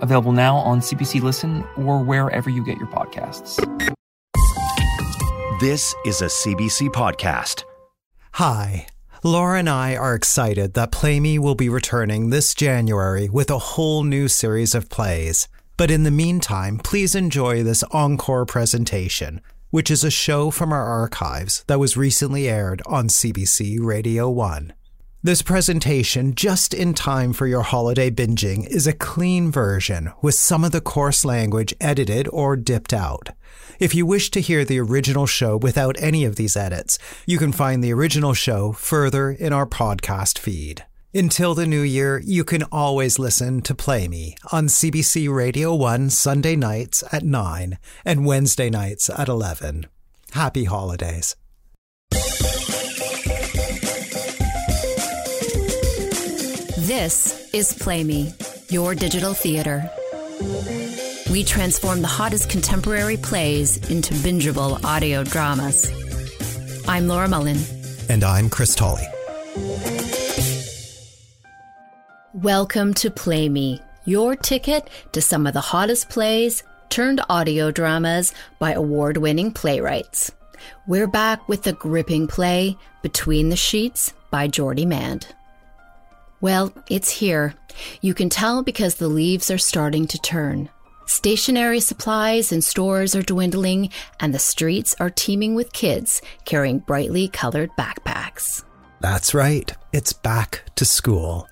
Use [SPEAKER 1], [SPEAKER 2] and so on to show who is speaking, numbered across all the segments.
[SPEAKER 1] available now on CBC Listen or wherever you get your podcasts.
[SPEAKER 2] This is a CBC podcast.
[SPEAKER 3] Hi. Laura and I are excited that Play Me will be returning this January with a whole new series of plays. But in the meantime, please enjoy this encore presentation, which is a show from our archives that was recently aired on CBC Radio 1. This presentation, just in time for your holiday binging, is a clean version with some of the coarse language edited or dipped out. If you wish to hear the original show without any of these edits, you can find the original show further in our podcast feed. Until the new year, you can always listen to Play Me on CBC Radio 1 Sunday nights at 9 and Wednesday nights at 11. Happy holidays.
[SPEAKER 4] This is Play Me, your digital theater. We transform the hottest contemporary plays into bingeable audio dramas. I'm Laura Mullen.
[SPEAKER 3] And I'm Chris Tolley.
[SPEAKER 4] Welcome to Play Me, your ticket to some of the hottest plays turned audio dramas by award winning playwrights. We're back with the gripping play Between the Sheets by Jordi Mand. Well, it's here. You can tell because the leaves are starting to turn. Stationery supplies and stores are dwindling, and the streets are teeming with kids carrying brightly colored backpacks.
[SPEAKER 3] That's right, it's back to school.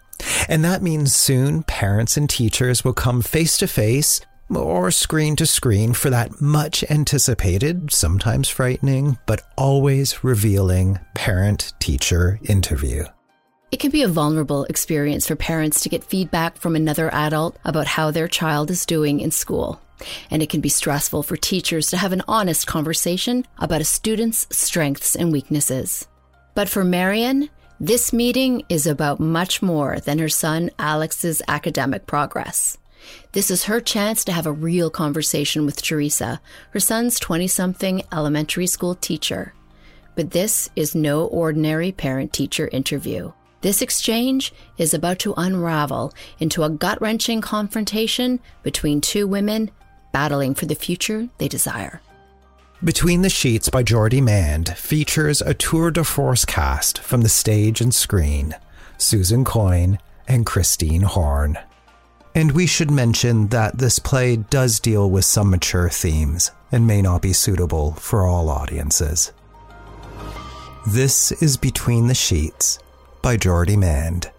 [SPEAKER 3] And that means soon parents and teachers will come face to face or screen to screen for that much anticipated, sometimes frightening, but always revealing parent teacher interview.
[SPEAKER 4] It can be a vulnerable experience for parents to get feedback from another adult about how their child is doing in school. And it can be stressful for teachers to have an honest conversation about a student's strengths and weaknesses. But for Marion, this meeting is about much more than her son Alex's academic progress. This is her chance to have a real conversation with Teresa, her son's 20 something elementary school teacher. But this is no ordinary parent teacher interview. This exchange is about to unravel into a gut wrenching confrontation between two women battling for the future they desire.
[SPEAKER 3] Between the Sheets by Jordi Mand features a tour de force cast from the stage and screen Susan Coyne and Christine Horne. And we should mention that this play does deal with some mature themes and may not be suitable for all audiences. This is Between the Sheets by Jordi Mand.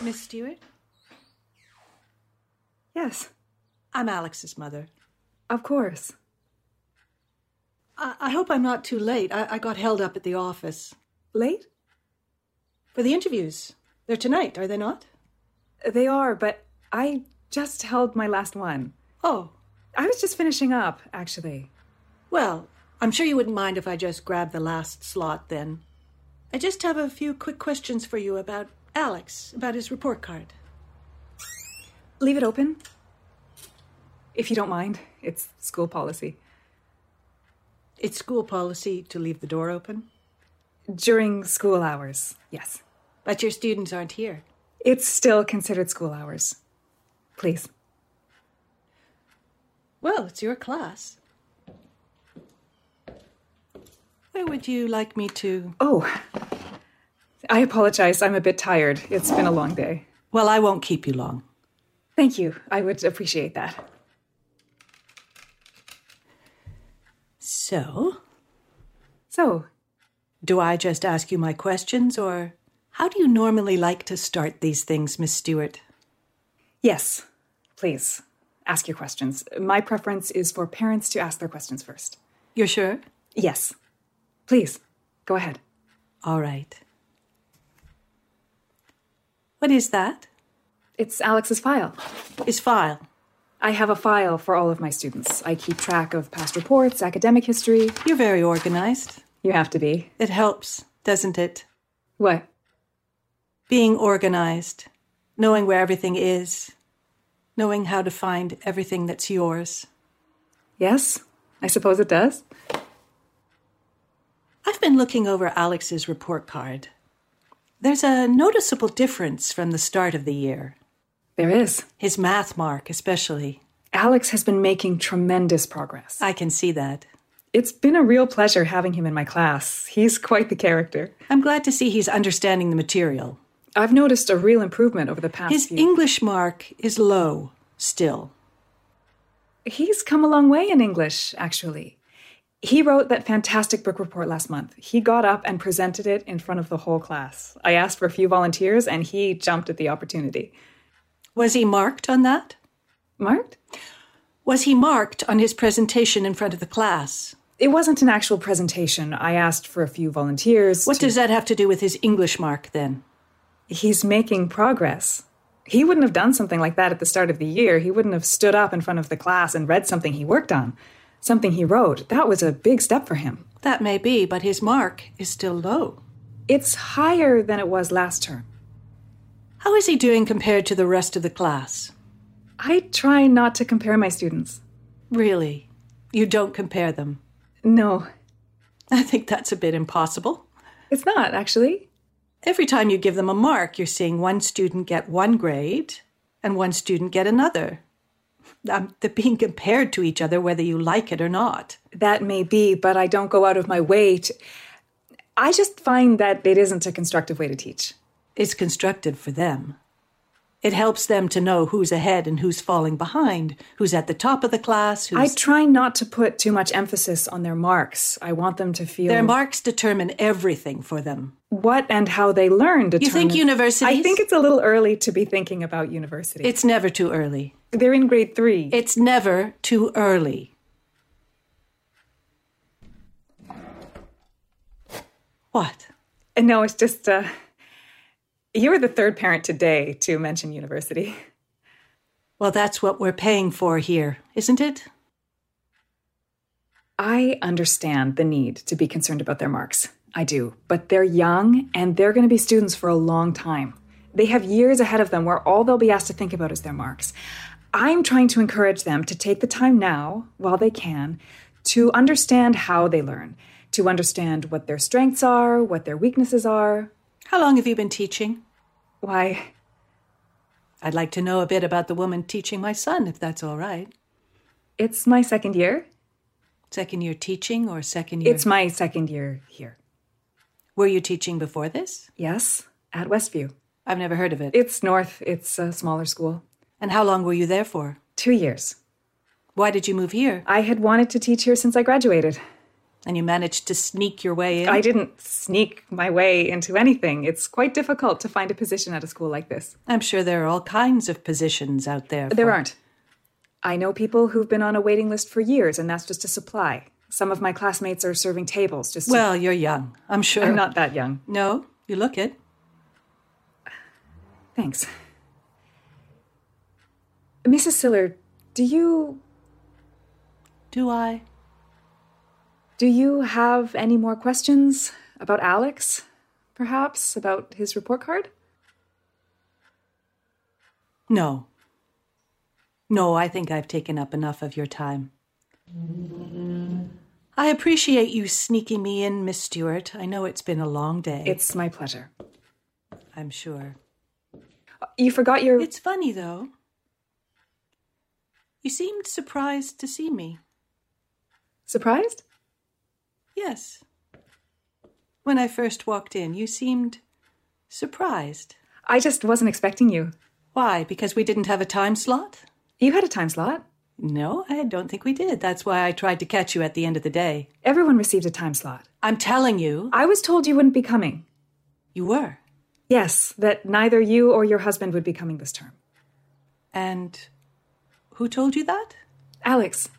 [SPEAKER 5] Miss Stewart?
[SPEAKER 6] Yes,
[SPEAKER 5] I'm Alex's mother.
[SPEAKER 6] of course.
[SPEAKER 5] I, I hope I'm not too late. I, I got held up at the office.
[SPEAKER 6] Late?
[SPEAKER 5] For the interviews. They're tonight, are they not?
[SPEAKER 6] They are, but I just held my last one.
[SPEAKER 5] Oh,
[SPEAKER 6] I was just finishing up, actually.
[SPEAKER 5] well, I'm sure you wouldn't mind if I just grabbed the last slot then. I just have a few quick questions for you about Alex, about his report card.
[SPEAKER 6] Leave it open. If you don't mind, it's school policy.
[SPEAKER 5] It's school policy to leave the door open,
[SPEAKER 6] During school hours, yes.
[SPEAKER 5] but your students aren't here.
[SPEAKER 6] It's still considered school hours. Please.
[SPEAKER 5] Well, it's your class. Where would you like me to?
[SPEAKER 6] Oh, I apologize. I'm a bit tired. It's been a long day.
[SPEAKER 5] Well, I won't keep you long.
[SPEAKER 6] Thank you. I would appreciate that.
[SPEAKER 5] So,
[SPEAKER 6] So,
[SPEAKER 5] Do I just ask you my questions, or how do you normally like to start these things, Miss Stewart?
[SPEAKER 6] Yes, please. Ask your questions. My preference is for parents to ask their questions first.
[SPEAKER 5] You're sure?
[SPEAKER 6] Yes. Please, go ahead.
[SPEAKER 5] All right. What is that?
[SPEAKER 6] It's Alex's file.
[SPEAKER 5] His file.
[SPEAKER 6] I have a file for all of my students. I keep track of past reports, academic history.
[SPEAKER 5] You're very organized.
[SPEAKER 6] You have to be.
[SPEAKER 5] It helps, doesn't it?
[SPEAKER 6] What?
[SPEAKER 5] Being organized, knowing where everything is, knowing how to find everything that's yours.
[SPEAKER 6] Yes, I suppose it does.
[SPEAKER 5] I've been looking over Alex's report card. There's a noticeable difference from the start of the year.
[SPEAKER 6] There is.
[SPEAKER 5] His math mark, especially.
[SPEAKER 6] Alex has been making tremendous progress.
[SPEAKER 5] I can see that.
[SPEAKER 6] It's been a real pleasure having him in my class. He's quite the character.
[SPEAKER 5] I'm glad to see he's understanding the material.
[SPEAKER 6] I've noticed a real improvement over the past
[SPEAKER 5] His
[SPEAKER 6] few.
[SPEAKER 5] English mark is low, still.
[SPEAKER 6] He's come a long way in English, actually. He wrote that fantastic book report last month. He got up and presented it in front of the whole class. I asked for a few volunteers, and he jumped at the opportunity.
[SPEAKER 5] Was he marked on that?
[SPEAKER 6] Marked?
[SPEAKER 5] Was he marked on his presentation in front of the class?
[SPEAKER 6] It wasn't an actual presentation. I asked for a few volunteers.
[SPEAKER 5] What
[SPEAKER 6] to-
[SPEAKER 5] does that have to do with his English mark then?
[SPEAKER 6] He's making progress. He wouldn't have done something like that at the start of the year. He wouldn't have stood up in front of the class and read something he worked on, something he wrote. That was a big step for him.
[SPEAKER 5] That may be, but his mark is still low.
[SPEAKER 6] It's higher than it was last term.
[SPEAKER 5] How is he doing compared to the rest of the class?
[SPEAKER 6] I try not to compare my students.
[SPEAKER 5] Really? You don't compare them?
[SPEAKER 6] No,
[SPEAKER 5] I think that's a bit impossible.
[SPEAKER 6] it's not, actually.
[SPEAKER 5] Every time you give them a mark, you're seeing one student get one grade and one student get another. Um, they're being compared to each other whether you like it or not.
[SPEAKER 6] That may be, but I don't go out of my way to. I just find that it isn't a constructive way to teach.
[SPEAKER 5] It's constructed for them. It helps them to know who's ahead and who's falling behind, who's at the top of the class, who's.
[SPEAKER 6] I try not to put too much emphasis on their marks. I want them to feel
[SPEAKER 5] Their marks determine everything for them.
[SPEAKER 6] what and how they learn. determine.
[SPEAKER 5] You think universities?
[SPEAKER 6] I think it's a little early to be thinking about university.
[SPEAKER 5] It's never too early.
[SPEAKER 6] They're in grade three.
[SPEAKER 5] It's never too early. What?
[SPEAKER 6] And no, it's just uh, you were the third parent today to mention university.
[SPEAKER 5] Well, that's what we're paying for here, isn't it?
[SPEAKER 6] I understand the need to be concerned about their marks. I do. But they're young and they're going to be students for a long time. They have years ahead of them where all they'll be asked to think about is their marks. I'm trying to encourage them to take the time now, while they can, to understand how they learn, to understand what their strengths are, what their weaknesses are.
[SPEAKER 5] How long have you been teaching?
[SPEAKER 6] Why,
[SPEAKER 5] I'd like to know a bit about the woman teaching my son, if that's all right.
[SPEAKER 6] it's my second year.
[SPEAKER 5] Second year teaching or second year?
[SPEAKER 6] It's my second year here.
[SPEAKER 5] Were you teaching before this?
[SPEAKER 6] Yes, at Westview.
[SPEAKER 5] I've never heard of it.
[SPEAKER 6] It's north, it's a smaller school.
[SPEAKER 5] And how long were you there for?
[SPEAKER 6] Two years.
[SPEAKER 5] Why did you move here?
[SPEAKER 6] I had wanted to teach here since I graduated.
[SPEAKER 5] And you managed to sneak your way in?
[SPEAKER 6] I didn't sneak my way into anything. It's quite difficult to find a position at a school like this.
[SPEAKER 5] I'm sure there are all kinds of positions out there.
[SPEAKER 6] There aren't. I know people who've been on a waiting list for years, and that's just a supply. Some of my classmates are serving tables just to-
[SPEAKER 5] Well, you're young. I'm sure.
[SPEAKER 6] I'm not that young.
[SPEAKER 5] No, you look it.
[SPEAKER 6] Thanks. Mrs. Siller, do you
[SPEAKER 5] Do I?
[SPEAKER 6] Do you have any more questions about Alex? Perhaps about his report card?
[SPEAKER 5] No. No, I think I've taken up enough of your time. I appreciate you sneaking me in, Miss Stewart. I know it's been a long day.
[SPEAKER 6] It's my pleasure.
[SPEAKER 5] I'm sure.
[SPEAKER 6] Uh, you forgot your
[SPEAKER 5] It's funny, though. You seemed surprised to see me.
[SPEAKER 6] surprised?
[SPEAKER 5] Yes. When I first walked in, you seemed surprised.
[SPEAKER 6] I just wasn't expecting you.
[SPEAKER 5] Why? Because we didn't have a time slot?
[SPEAKER 6] You had a time slot.
[SPEAKER 5] No, I don't think we did. That's why I tried to catch you at the end of the day.
[SPEAKER 6] Everyone received a time slot.
[SPEAKER 5] I'm telling you.
[SPEAKER 6] I was told you wouldn't be coming.
[SPEAKER 5] You were.
[SPEAKER 6] Yes, that neither you or your husband would be coming this term.
[SPEAKER 5] And who told you that?
[SPEAKER 6] Alex.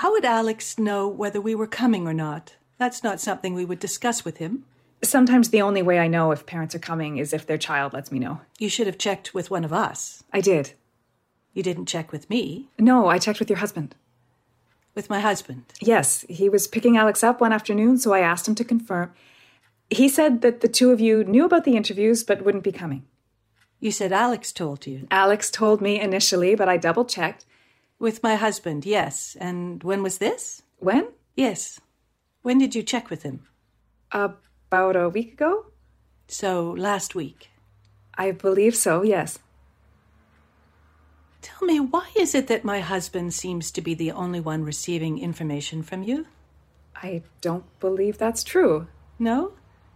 [SPEAKER 5] How would Alex know whether we were coming or not? That's not something we would discuss with him.
[SPEAKER 6] Sometimes the only way I know if parents are coming is if their child lets me know.
[SPEAKER 5] You should have checked with one of us.
[SPEAKER 6] I did.
[SPEAKER 5] You didn't check with me.
[SPEAKER 6] No, I checked with your husband.
[SPEAKER 5] With my husband?
[SPEAKER 6] Yes, he was picking Alex up one afternoon, so I asked him to confirm. He said that the two of you knew about the interviews but wouldn't be coming.
[SPEAKER 5] You said Alex told you.
[SPEAKER 6] Alex told me initially, but I double checked.
[SPEAKER 5] With my husband, yes. And when was this?
[SPEAKER 6] When?
[SPEAKER 5] Yes. When did you check with him?
[SPEAKER 6] About a week ago?
[SPEAKER 5] So, last week.
[SPEAKER 6] I believe so, yes.
[SPEAKER 5] Tell me, why is it that my husband seems to be the only one receiving information from you?
[SPEAKER 6] I don't believe that's true.
[SPEAKER 5] No?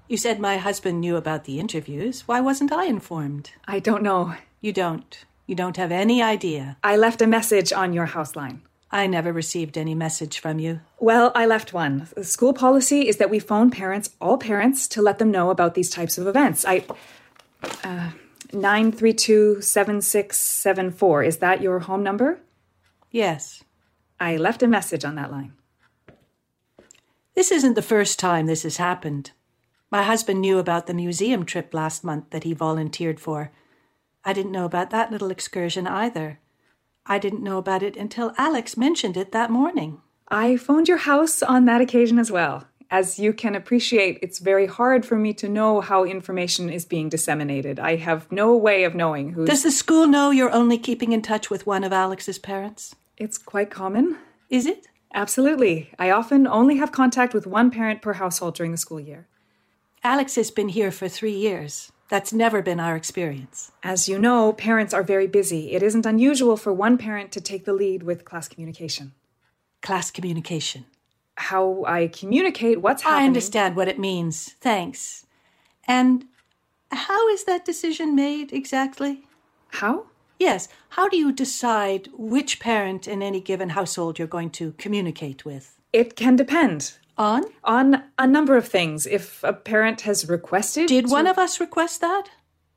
[SPEAKER 5] You said my husband knew about the interviews. Why wasn't I informed?
[SPEAKER 6] I don't know.
[SPEAKER 5] You don't. You don't have any idea.
[SPEAKER 6] I left a message on your house line.
[SPEAKER 5] I never received any message from you.
[SPEAKER 6] Well, I left one. The school policy is that we phone parents, all parents, to let them know about these types of events. I. Uh, 932 7674. Is that your home number?
[SPEAKER 5] Yes.
[SPEAKER 6] I left a message on that line.
[SPEAKER 5] This isn't the first time this has happened. My husband knew about the museum trip last month that he volunteered for. I didn't know about that little excursion either. I didn't know about it until Alex mentioned it that morning.
[SPEAKER 6] I phoned your house on that occasion as well. As you can appreciate, it's very hard for me to know how information is being disseminated. I have no way of knowing who.
[SPEAKER 5] Does the school know you're only keeping in touch with one of Alex's parents?
[SPEAKER 6] It's quite common.
[SPEAKER 5] Is it?
[SPEAKER 6] Absolutely. I often only have contact with one parent per household during the school year.
[SPEAKER 5] Alex has been here for three years. That's never been our experience.
[SPEAKER 6] As you know, parents are very busy. It isn't unusual for one parent to take the lead with class communication.
[SPEAKER 5] Class communication.
[SPEAKER 6] How I communicate what's happening.
[SPEAKER 5] I understand what it means. Thanks. And how is that decision made exactly?
[SPEAKER 6] How?
[SPEAKER 5] Yes. How do you decide which parent in any given household you're going to communicate with?
[SPEAKER 6] It can depend.
[SPEAKER 5] On?
[SPEAKER 6] On a number of things. If a parent has requested.
[SPEAKER 5] Did
[SPEAKER 6] to-
[SPEAKER 5] one of us request that?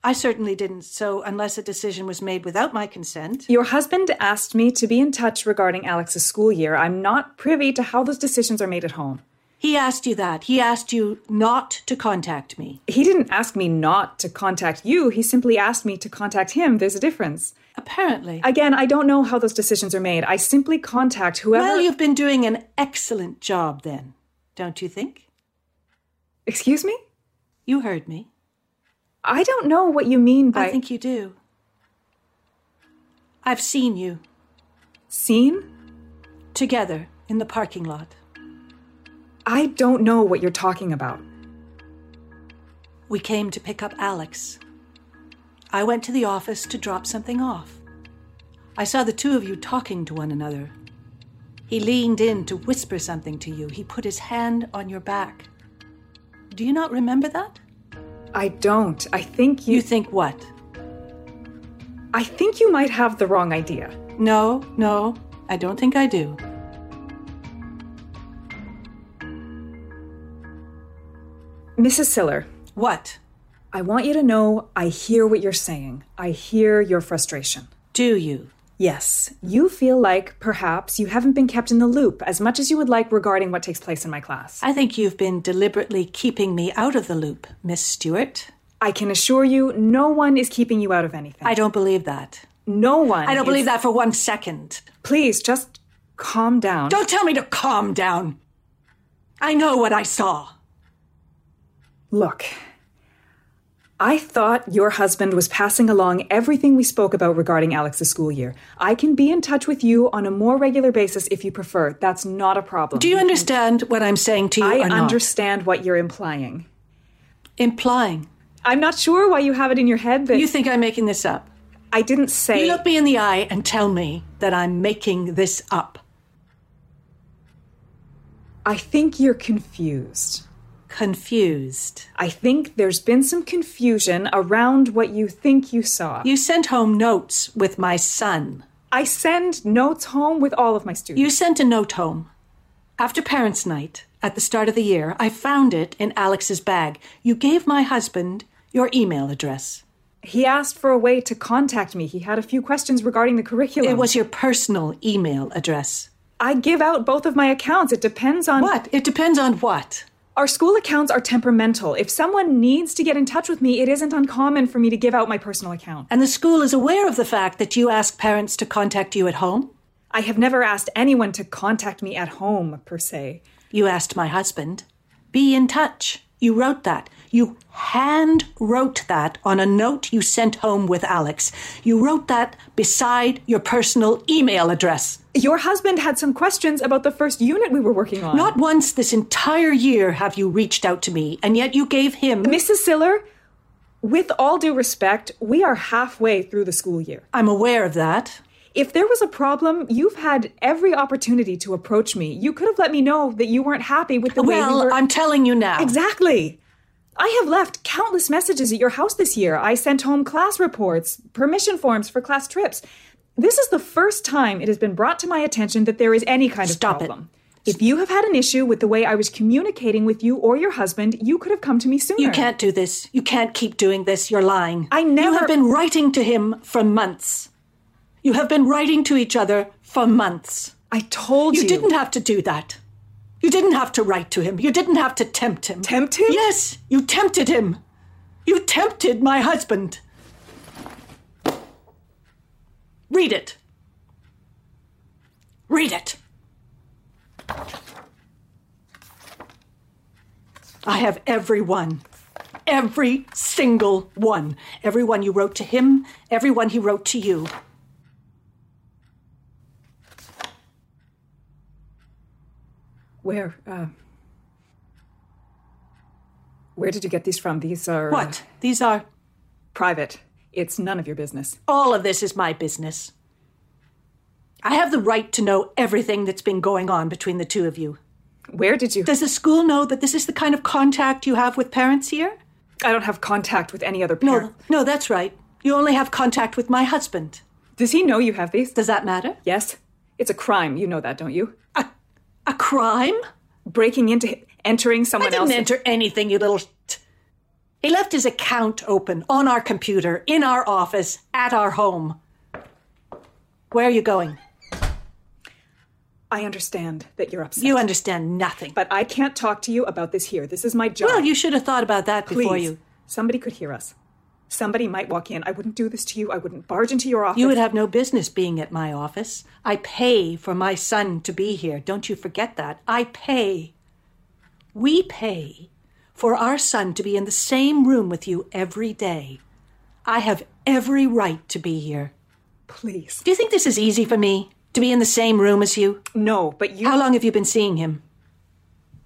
[SPEAKER 5] I certainly didn't, so unless a decision was made without my consent.
[SPEAKER 6] Your husband asked me to be in touch regarding Alex's school year. I'm not privy to how those decisions are made at home.
[SPEAKER 5] He asked you that. He asked you not to contact me.
[SPEAKER 6] He didn't ask me not to contact you. He simply asked me to contact him. There's a difference.
[SPEAKER 5] Apparently.
[SPEAKER 6] Again, I don't know how those decisions are made. I simply contact whoever.
[SPEAKER 5] Well, you've been doing an excellent job then, don't you think?
[SPEAKER 6] Excuse me?
[SPEAKER 5] You heard me.
[SPEAKER 6] I don't know what you mean by.
[SPEAKER 5] I think you do. I've seen you
[SPEAKER 6] Seen?
[SPEAKER 5] together in the parking lot.
[SPEAKER 6] I don't know what you're talking about.
[SPEAKER 5] We came to pick up Alex. I went to the office to drop something off. I saw the two of you talking to one another. He leaned in to whisper something to you. He put his hand on your back. Do you not remember that?
[SPEAKER 6] I don't. I think you.
[SPEAKER 5] You think what?
[SPEAKER 6] I think you might have the wrong idea.
[SPEAKER 5] No, no, I don't think I do.
[SPEAKER 6] Mrs. Siller,
[SPEAKER 5] What?
[SPEAKER 6] I want you to know I hear what you're saying. I hear your frustration.
[SPEAKER 5] Do you?
[SPEAKER 6] Yes, you feel like perhaps you haven't been kept in the loop as much as you would like regarding what takes place in my class.
[SPEAKER 5] I think you've been deliberately keeping me out of the loop, Miss Stewart.
[SPEAKER 6] I can assure you, no one is keeping you out of anything.
[SPEAKER 5] I don't believe that.
[SPEAKER 6] no one.
[SPEAKER 5] I don't
[SPEAKER 6] is-
[SPEAKER 5] believe that for one second.
[SPEAKER 6] Please, just calm down.
[SPEAKER 5] Don't tell me to calm down. I know what I saw.
[SPEAKER 6] Look, I thought your husband was passing along everything we spoke about regarding Alex's school year. I can be in touch with you on a more regular basis if you prefer. That's not a problem.
[SPEAKER 5] Do you understand what I'm saying to you
[SPEAKER 6] I
[SPEAKER 5] or not?
[SPEAKER 6] understand what you're implying.
[SPEAKER 5] Implying.
[SPEAKER 6] I'm not sure why you have it in your head that
[SPEAKER 5] You think I'm making this up?
[SPEAKER 6] I didn't say.
[SPEAKER 5] You look me in the eye and tell me that I'm making this up.
[SPEAKER 6] I think you're confused.
[SPEAKER 5] Confused.
[SPEAKER 6] I think there's been some confusion around what you think you saw.
[SPEAKER 5] You sent home notes with my son.
[SPEAKER 6] I send notes home with all of my students.
[SPEAKER 5] You sent a note home after parents' night at the start of the year. I found it in Alex's bag. You gave my husband your email address.
[SPEAKER 6] He asked for a way to contact me. He had a few questions regarding the curriculum.
[SPEAKER 5] It was your personal email address.
[SPEAKER 6] I give out both of my accounts. It depends on.
[SPEAKER 5] What? It depends on what?
[SPEAKER 6] Our school accounts are temperamental. If someone needs to get in touch with me, it isn't uncommon for me to give out my personal account.
[SPEAKER 5] And the school is aware of the fact that you ask parents to contact you at home?
[SPEAKER 6] I have never asked anyone to contact me at home, per se.
[SPEAKER 5] You asked my husband. Be in touch. You wrote that. You hand wrote that on a note you sent home with Alex. You wrote that beside your personal email address.
[SPEAKER 6] Your husband had some questions about the first unit we were working on.
[SPEAKER 5] Not once this entire year have you reached out to me, and yet you gave him.
[SPEAKER 6] Mrs. Siller, with all due respect, we are halfway through the school year.
[SPEAKER 5] I'm aware of that.
[SPEAKER 6] If there was a problem, you've had every opportunity to approach me. You could have let me know that you weren't happy with the way
[SPEAKER 5] well,
[SPEAKER 6] we were.
[SPEAKER 5] I'm telling you now.
[SPEAKER 6] Exactly. I have left countless messages at your house this year. I sent home class reports, permission forms for class trips. This is the first time it has been brought to my attention that there is any kind
[SPEAKER 5] Stop
[SPEAKER 6] of problem. It. If you have had an issue with the way I was communicating with you or your husband, you could have come to me sooner.
[SPEAKER 5] You can't do this. You can't keep doing this. You're lying.
[SPEAKER 6] I never.
[SPEAKER 5] You have been writing to him for months. You have been writing to each other for months.
[SPEAKER 6] I told you.
[SPEAKER 5] You didn't have to do that. You didn't have to write to him. You didn't have to tempt him.
[SPEAKER 6] Tempt him?
[SPEAKER 5] Yes, you tempted him. You tempted my husband. Read it. Read it. I have every one. Every single one. Every one you wrote to him, every one he wrote to you.
[SPEAKER 6] Where? Uh, where did you get these from? These are.
[SPEAKER 5] What? These are.
[SPEAKER 6] Private. It's none of your business.
[SPEAKER 5] All of this is my business. I have the right to know everything that's been going on between the two of you.
[SPEAKER 6] Where did you.
[SPEAKER 5] Does the school know that this is the kind of contact you have with parents here?
[SPEAKER 6] I don't have contact with any other parent.
[SPEAKER 5] No, no, that's right. You only have contact with my husband.
[SPEAKER 6] Does he know you have these?
[SPEAKER 5] Does that matter?
[SPEAKER 6] Yes. It's a crime. You know that, don't you?
[SPEAKER 5] A, a crime?
[SPEAKER 6] Breaking into. entering someone
[SPEAKER 5] I didn't
[SPEAKER 6] else.
[SPEAKER 5] enter anything, you little. T- he left his account open on our computer, in our office, at our home. Where are you going?
[SPEAKER 6] I understand that you're upset.
[SPEAKER 5] You understand nothing.
[SPEAKER 6] But I can't talk to you about this here. This is my job.
[SPEAKER 5] Well, you should have thought about that
[SPEAKER 6] Please.
[SPEAKER 5] before you.
[SPEAKER 6] Somebody could hear us. Somebody might walk in. I wouldn't do this to you. I wouldn't barge into your office.
[SPEAKER 5] You would have no business being at my office. I pay for my son to be here. Don't you forget that. I pay. We pay for our son to be in the same room with you every day. I have every right to be here.
[SPEAKER 6] Please.
[SPEAKER 5] Do you think this is easy for me? To be in the same room as you?
[SPEAKER 6] No, but you.
[SPEAKER 5] How long have you been seeing him?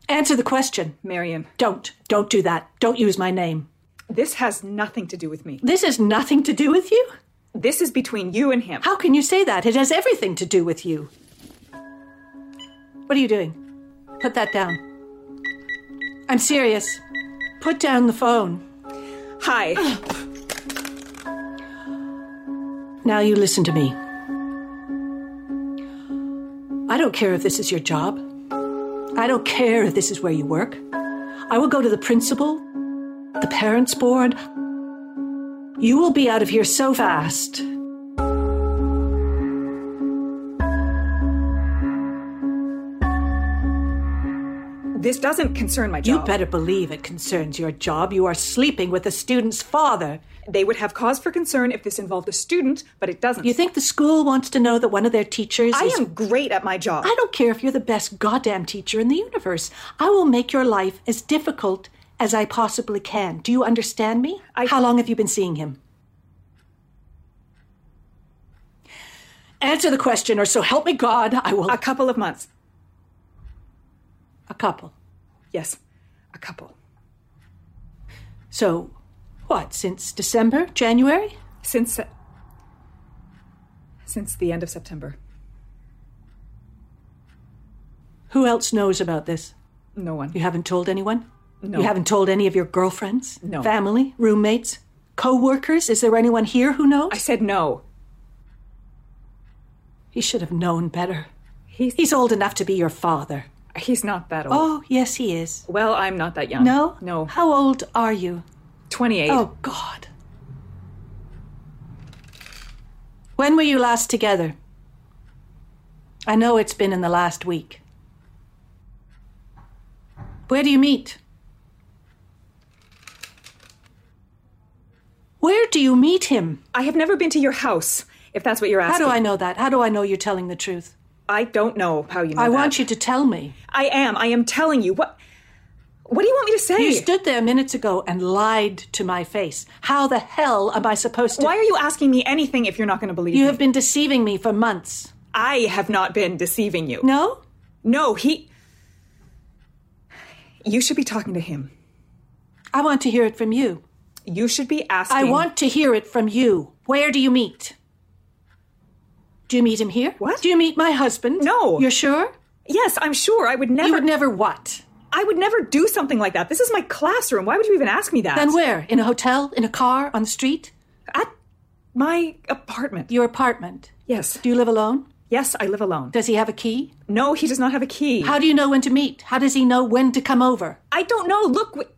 [SPEAKER 5] Answer the question.
[SPEAKER 6] Marion.
[SPEAKER 5] Don't. Don't do that. Don't use my name.
[SPEAKER 6] This has nothing to do with me.
[SPEAKER 5] This has nothing to do with you?
[SPEAKER 6] This is between you and him.
[SPEAKER 5] How can you say that? It has everything to do with you. What are you doing? Put that down. I'm serious. Put down the phone.
[SPEAKER 6] Hi.
[SPEAKER 5] Now you listen to me. I don't care if this is your job. I don't care if this is where you work. I will go to the principal, the parents' board. You will be out of here so fast.
[SPEAKER 6] This doesn't concern my job.
[SPEAKER 5] You better believe it concerns your job. You are sleeping with the student's father.
[SPEAKER 6] They would have cause for concern if this involved a student, but it doesn't.
[SPEAKER 5] You think the school wants to know that one of their teachers
[SPEAKER 6] I
[SPEAKER 5] is.
[SPEAKER 6] am great at my job.
[SPEAKER 5] I don't care if you're the best goddamn teacher in the universe. I will make your life as difficult as I possibly can. Do you understand me?
[SPEAKER 6] I-
[SPEAKER 5] How long have you been seeing him? Answer the question, or so help me God, I will.
[SPEAKER 6] A couple of months.
[SPEAKER 5] A couple.
[SPEAKER 6] Yes, a couple.
[SPEAKER 5] So, what, since December? January?
[SPEAKER 6] Since. Since the end of September.
[SPEAKER 5] Who else knows about this?
[SPEAKER 6] No one.
[SPEAKER 5] You haven't told anyone?
[SPEAKER 6] No.
[SPEAKER 5] You haven't told any of your girlfriends?
[SPEAKER 6] No.
[SPEAKER 5] Family? Roommates? Co workers? Is there anyone here who knows?
[SPEAKER 6] I said no.
[SPEAKER 5] He should have known better.
[SPEAKER 6] He's.
[SPEAKER 5] He's old enough to be your father.
[SPEAKER 6] He's not that old.
[SPEAKER 5] Oh, yes, he is.
[SPEAKER 6] Well, I'm not that young.
[SPEAKER 5] No?
[SPEAKER 6] No.
[SPEAKER 5] How old are you?
[SPEAKER 6] 28.
[SPEAKER 5] Oh, God. When were you last together? I know it's been in the last week. Where do you meet? Where do you meet him?
[SPEAKER 6] I have never been to your house, if that's what you're asking.
[SPEAKER 5] How do I know that? How do I know you're telling the truth?
[SPEAKER 6] I don't know how you know
[SPEAKER 5] I
[SPEAKER 6] that.
[SPEAKER 5] want you to tell me.
[SPEAKER 6] I am. I am telling you. What What do you want me to say?
[SPEAKER 5] You stood there minutes ago and lied to my face. How the hell am I supposed to?
[SPEAKER 6] Why are you asking me anything if you're not going to believe me?
[SPEAKER 5] You
[SPEAKER 6] me?
[SPEAKER 5] have been deceiving me for months.
[SPEAKER 6] I have not been deceiving you.
[SPEAKER 5] No?
[SPEAKER 6] No, he You should be talking to him.
[SPEAKER 5] I want to hear it from you.
[SPEAKER 6] You should be asking
[SPEAKER 5] I want to hear it from you. Where do you meet? Do you meet him here?
[SPEAKER 6] What?
[SPEAKER 5] Do you meet my husband?
[SPEAKER 6] No.
[SPEAKER 5] You're sure?
[SPEAKER 6] Yes, I'm sure. I would never
[SPEAKER 5] You would never what?
[SPEAKER 6] I would never do something like that. This is my classroom. Why would you even ask me that?
[SPEAKER 5] Then where? In a hotel? In a car? On the street?
[SPEAKER 6] At my apartment.
[SPEAKER 5] Your apartment.
[SPEAKER 6] Yes.
[SPEAKER 5] Do you live alone?
[SPEAKER 6] Yes, I live alone.
[SPEAKER 5] Does he have a key?
[SPEAKER 6] No, he does not have a key.
[SPEAKER 5] How do you know when to meet? How does he know when to come over?
[SPEAKER 6] I don't know. Look,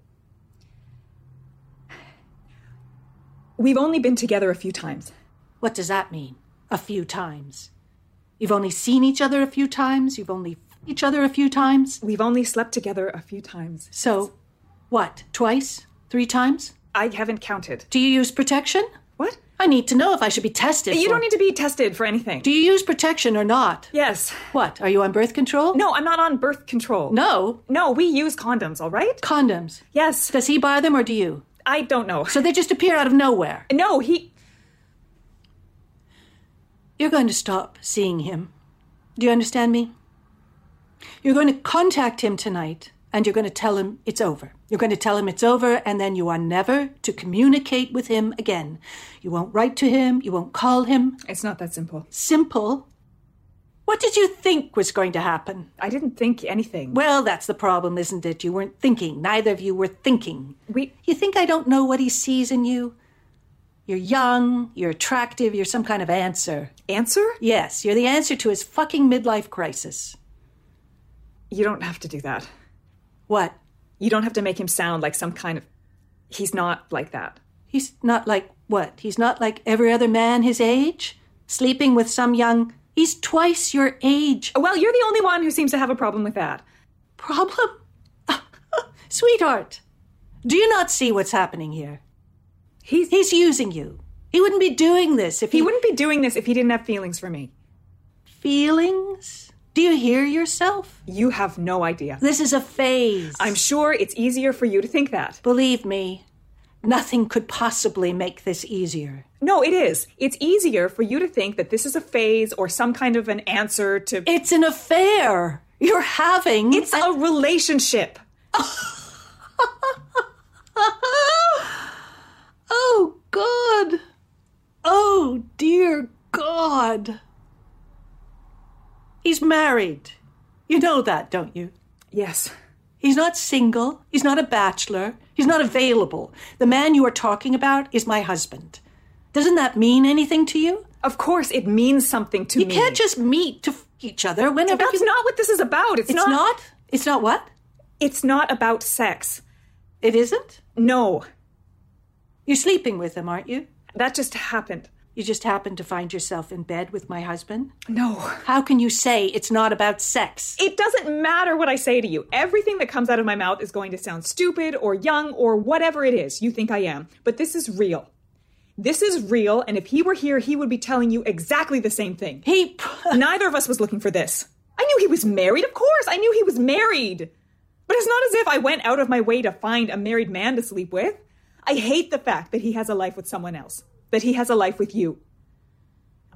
[SPEAKER 6] we've only been together a few times.
[SPEAKER 5] What does that mean? A few times. You've only seen each other a few times? You've only f- each other a few times?
[SPEAKER 6] We've only slept together a few times.
[SPEAKER 5] So, what? Twice? Three times?
[SPEAKER 6] I haven't counted.
[SPEAKER 5] Do you use protection?
[SPEAKER 6] What?
[SPEAKER 5] I need to know if I should be tested.
[SPEAKER 6] You
[SPEAKER 5] for-
[SPEAKER 6] don't need to be tested for anything.
[SPEAKER 5] Do you use protection or not?
[SPEAKER 6] Yes.
[SPEAKER 5] What? Are you on birth control?
[SPEAKER 6] No, I'm not on birth control.
[SPEAKER 5] No.
[SPEAKER 6] No, we use condoms, all right?
[SPEAKER 5] Condoms.
[SPEAKER 6] Yes.
[SPEAKER 5] Does he buy them or do you?
[SPEAKER 6] I don't know.
[SPEAKER 5] So they just appear out of nowhere.
[SPEAKER 6] No, he.
[SPEAKER 5] You're going to stop seeing him. Do you understand me? You're going to contact him tonight and you're going to tell him it's over. You're going to tell him it's over and then you are never to communicate with him again. You won't write to him, you won't call him.
[SPEAKER 6] It's not that simple.
[SPEAKER 5] Simple. What did you think was going to happen?
[SPEAKER 6] I didn't think anything.
[SPEAKER 5] Well, that's the problem, isn't it? You weren't thinking. Neither of you were thinking.
[SPEAKER 6] We.
[SPEAKER 5] You think I don't know what he sees in you? You're young, you're attractive, you're some kind of answer.
[SPEAKER 6] Answer?
[SPEAKER 5] Yes, you're the answer to his fucking midlife crisis.
[SPEAKER 6] You don't have to do that.
[SPEAKER 5] What?
[SPEAKER 6] You don't have to make him sound like some kind of. He's not like that.
[SPEAKER 5] He's not like what? He's not like every other man his age? Sleeping with some young. He's twice your age.
[SPEAKER 6] Well, you're the only one who seems to have a problem with that.
[SPEAKER 5] Problem? Sweetheart, do you not see what's happening here?
[SPEAKER 6] He's.
[SPEAKER 5] He's using you. He wouldn't be doing this if he,
[SPEAKER 6] He wouldn't be doing this if he didn't have feelings for me.
[SPEAKER 5] Feelings? Do you hear yourself?
[SPEAKER 6] You have no idea.
[SPEAKER 5] This is a phase.
[SPEAKER 6] I'm sure it's easier for you to think that.
[SPEAKER 5] Believe me, nothing could possibly make this easier.
[SPEAKER 6] No, it is. It's easier for you to think that this is a phase or some kind of an answer to.
[SPEAKER 5] It's an affair. You're having.
[SPEAKER 6] It's a relationship.
[SPEAKER 5] oh, God. Oh, dear God. He's married. You know that, don't you?
[SPEAKER 6] Yes.
[SPEAKER 5] He's not single. He's not a bachelor. He's not available. The man you are talking about is my husband. Doesn't that mean anything to you?
[SPEAKER 6] Of course, it means something to
[SPEAKER 5] You
[SPEAKER 6] me.
[SPEAKER 5] You can't just meet to f- each other whenever
[SPEAKER 6] That's
[SPEAKER 5] you...
[SPEAKER 6] not what this is about. It's,
[SPEAKER 5] It's
[SPEAKER 6] not.
[SPEAKER 5] not. It's not what?
[SPEAKER 6] It's not about sex.
[SPEAKER 5] It isn't?
[SPEAKER 6] No,
[SPEAKER 5] You're sleeping with him, aren't you?
[SPEAKER 6] that just happened.
[SPEAKER 5] You just happened to find yourself in bed with my husband?
[SPEAKER 6] No.
[SPEAKER 5] How can you say it's not about sex?
[SPEAKER 6] It doesn't matter what I say to you. Everything that comes out of my mouth is going to sound stupid or young or whatever it is you think I am. But this is real. This is real, and if he were here, he would be telling you exactly the same thing.
[SPEAKER 5] He.
[SPEAKER 6] Neither of us was looking for this. I knew he was married, of course. I knew he was married. But it's not as if I went out of my way to find a married man to sleep with. I hate the fact that he has a life with someone else, that he has a life with you.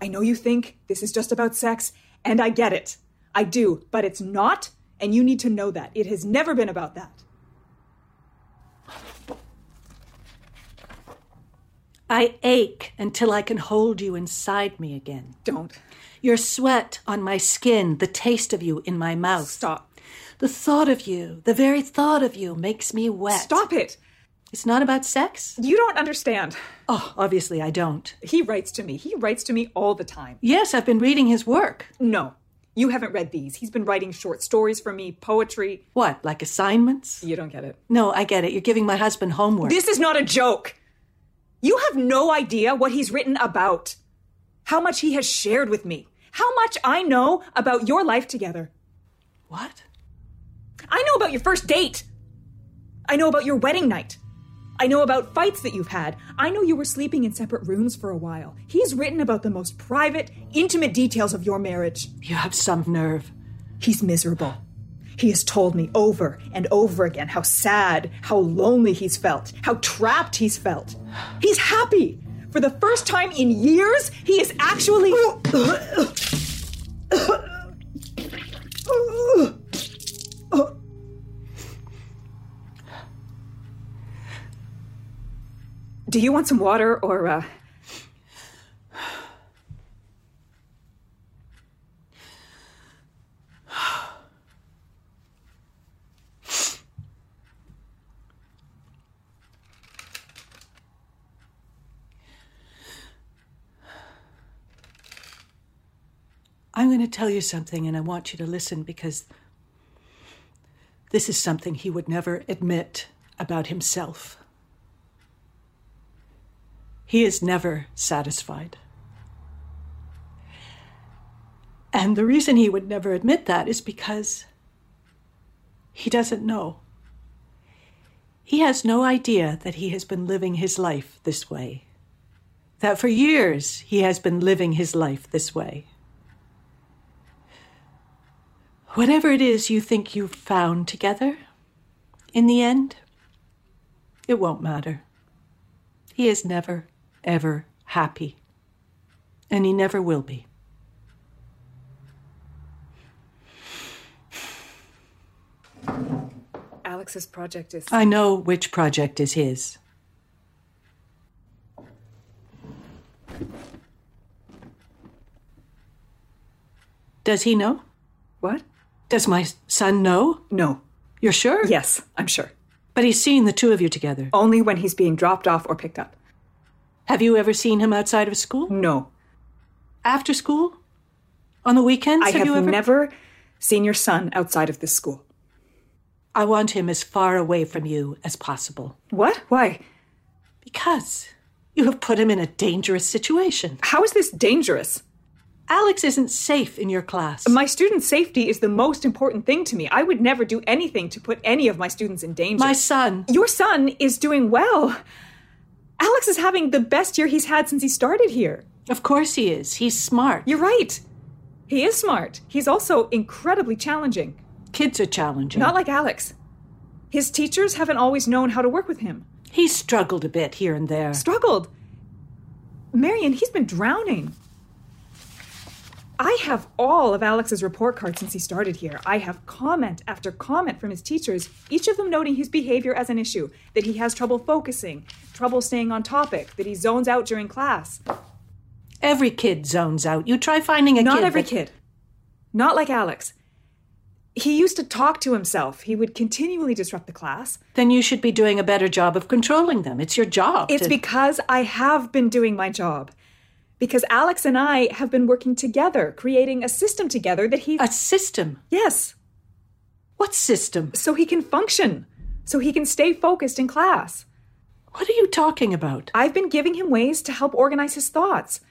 [SPEAKER 6] I know you think this is just about sex, and I get it. I do, but it's not, and you need to know that. It has never been about that.
[SPEAKER 5] I ache until I can hold you inside me again.
[SPEAKER 6] Don't.
[SPEAKER 5] Your sweat on my skin, the taste of you in my mouth.
[SPEAKER 6] Stop.
[SPEAKER 5] The thought of you, the very thought of you makes me wet.
[SPEAKER 6] Stop it.
[SPEAKER 5] It's not about sex?
[SPEAKER 6] You don't understand.
[SPEAKER 5] Oh, obviously I don't.
[SPEAKER 6] He writes to me. He writes to me all the time.
[SPEAKER 5] Yes, I've been reading his work.
[SPEAKER 6] No. You haven't read these. He's been writing short stories for me, poetry.
[SPEAKER 5] What, like assignments?
[SPEAKER 6] You don't get it.
[SPEAKER 5] No, I get it. You're giving my husband homework.
[SPEAKER 6] This is not a joke. You have no idea what he's written about, how much he has shared with me, how much I know about your life together.
[SPEAKER 5] What?
[SPEAKER 6] I know about your first date. I know about your wedding night. I know about fights that you've had. I know you were sleeping in separate rooms for a while. He's written about the most private, intimate details of your marriage.
[SPEAKER 5] You have some nerve.
[SPEAKER 6] He's miserable. He has told me over and over again how sad, how lonely he's felt, how trapped he's felt. He's happy. For the first time in years, he is actually. Do you want some water or, uh.
[SPEAKER 5] I'm going to tell you something, and I want you to listen because this is something he would never admit about himself. He is never satisfied. And the reason he would never admit that is because he doesn't know. He has no idea that he has been living his life this way. That for years he has been living his life this way. Whatever it is you think you've found together, in the end, it won't matter. He is never, ever happy. And he never will be.
[SPEAKER 6] Alex's project is.
[SPEAKER 5] I know which project is his. Does he know?
[SPEAKER 6] What?
[SPEAKER 5] Does my son know?
[SPEAKER 6] No.
[SPEAKER 5] You're sure?
[SPEAKER 6] Yes, I'm sure.
[SPEAKER 5] But he's seen the two of you together.
[SPEAKER 6] Only when he's being dropped off or picked up.
[SPEAKER 5] Have you ever seen him outside of school?
[SPEAKER 6] No.
[SPEAKER 5] After school? On the weekends?
[SPEAKER 6] I have,
[SPEAKER 5] you ever?
[SPEAKER 6] never seen your son outside of this school.
[SPEAKER 5] I want him as far away from you as possible.
[SPEAKER 6] What? Why?
[SPEAKER 5] Because you have put him in a dangerous situation.
[SPEAKER 6] How is this dangerous?
[SPEAKER 5] Alex isn't safe in your class.
[SPEAKER 6] My students' safety is the most important thing to me. I would never do anything to put any of my students in danger.
[SPEAKER 5] My son.
[SPEAKER 6] Your son is doing well. Alex is having the best year he's had since he started here.
[SPEAKER 5] Of course he is. He's smart.
[SPEAKER 6] You're right. He is smart. He's also incredibly challenging.
[SPEAKER 5] Kids are challenging.
[SPEAKER 6] Not like Alex. His teachers haven't always known how to work with him.
[SPEAKER 5] He's struggled a bit here and there.
[SPEAKER 6] Struggled? Marion, he's been drowning. I have all of Alex's report cards since he started here. I have comment after comment from his teachers, each of them noting his behavior as an issue, that he has trouble focusing, trouble staying on topic, that he zones out during class.
[SPEAKER 5] Every kid zones out. You try finding a
[SPEAKER 6] Not
[SPEAKER 5] kid.
[SPEAKER 6] Not every
[SPEAKER 5] that-
[SPEAKER 6] kid. Not like Alex. He used to talk to himself. He would continually disrupt the class.
[SPEAKER 5] Then you should be doing a better job of controlling them. It's your job.
[SPEAKER 6] It's
[SPEAKER 5] to-
[SPEAKER 6] because I have been doing my job. Because Alex and I have been working together, creating a system together that he.
[SPEAKER 5] a system.
[SPEAKER 6] yes.
[SPEAKER 5] What system?
[SPEAKER 6] So he can function, so he can stay focused in class.
[SPEAKER 5] What are you talking about?
[SPEAKER 6] I've been giving him ways to help organize his thoughts.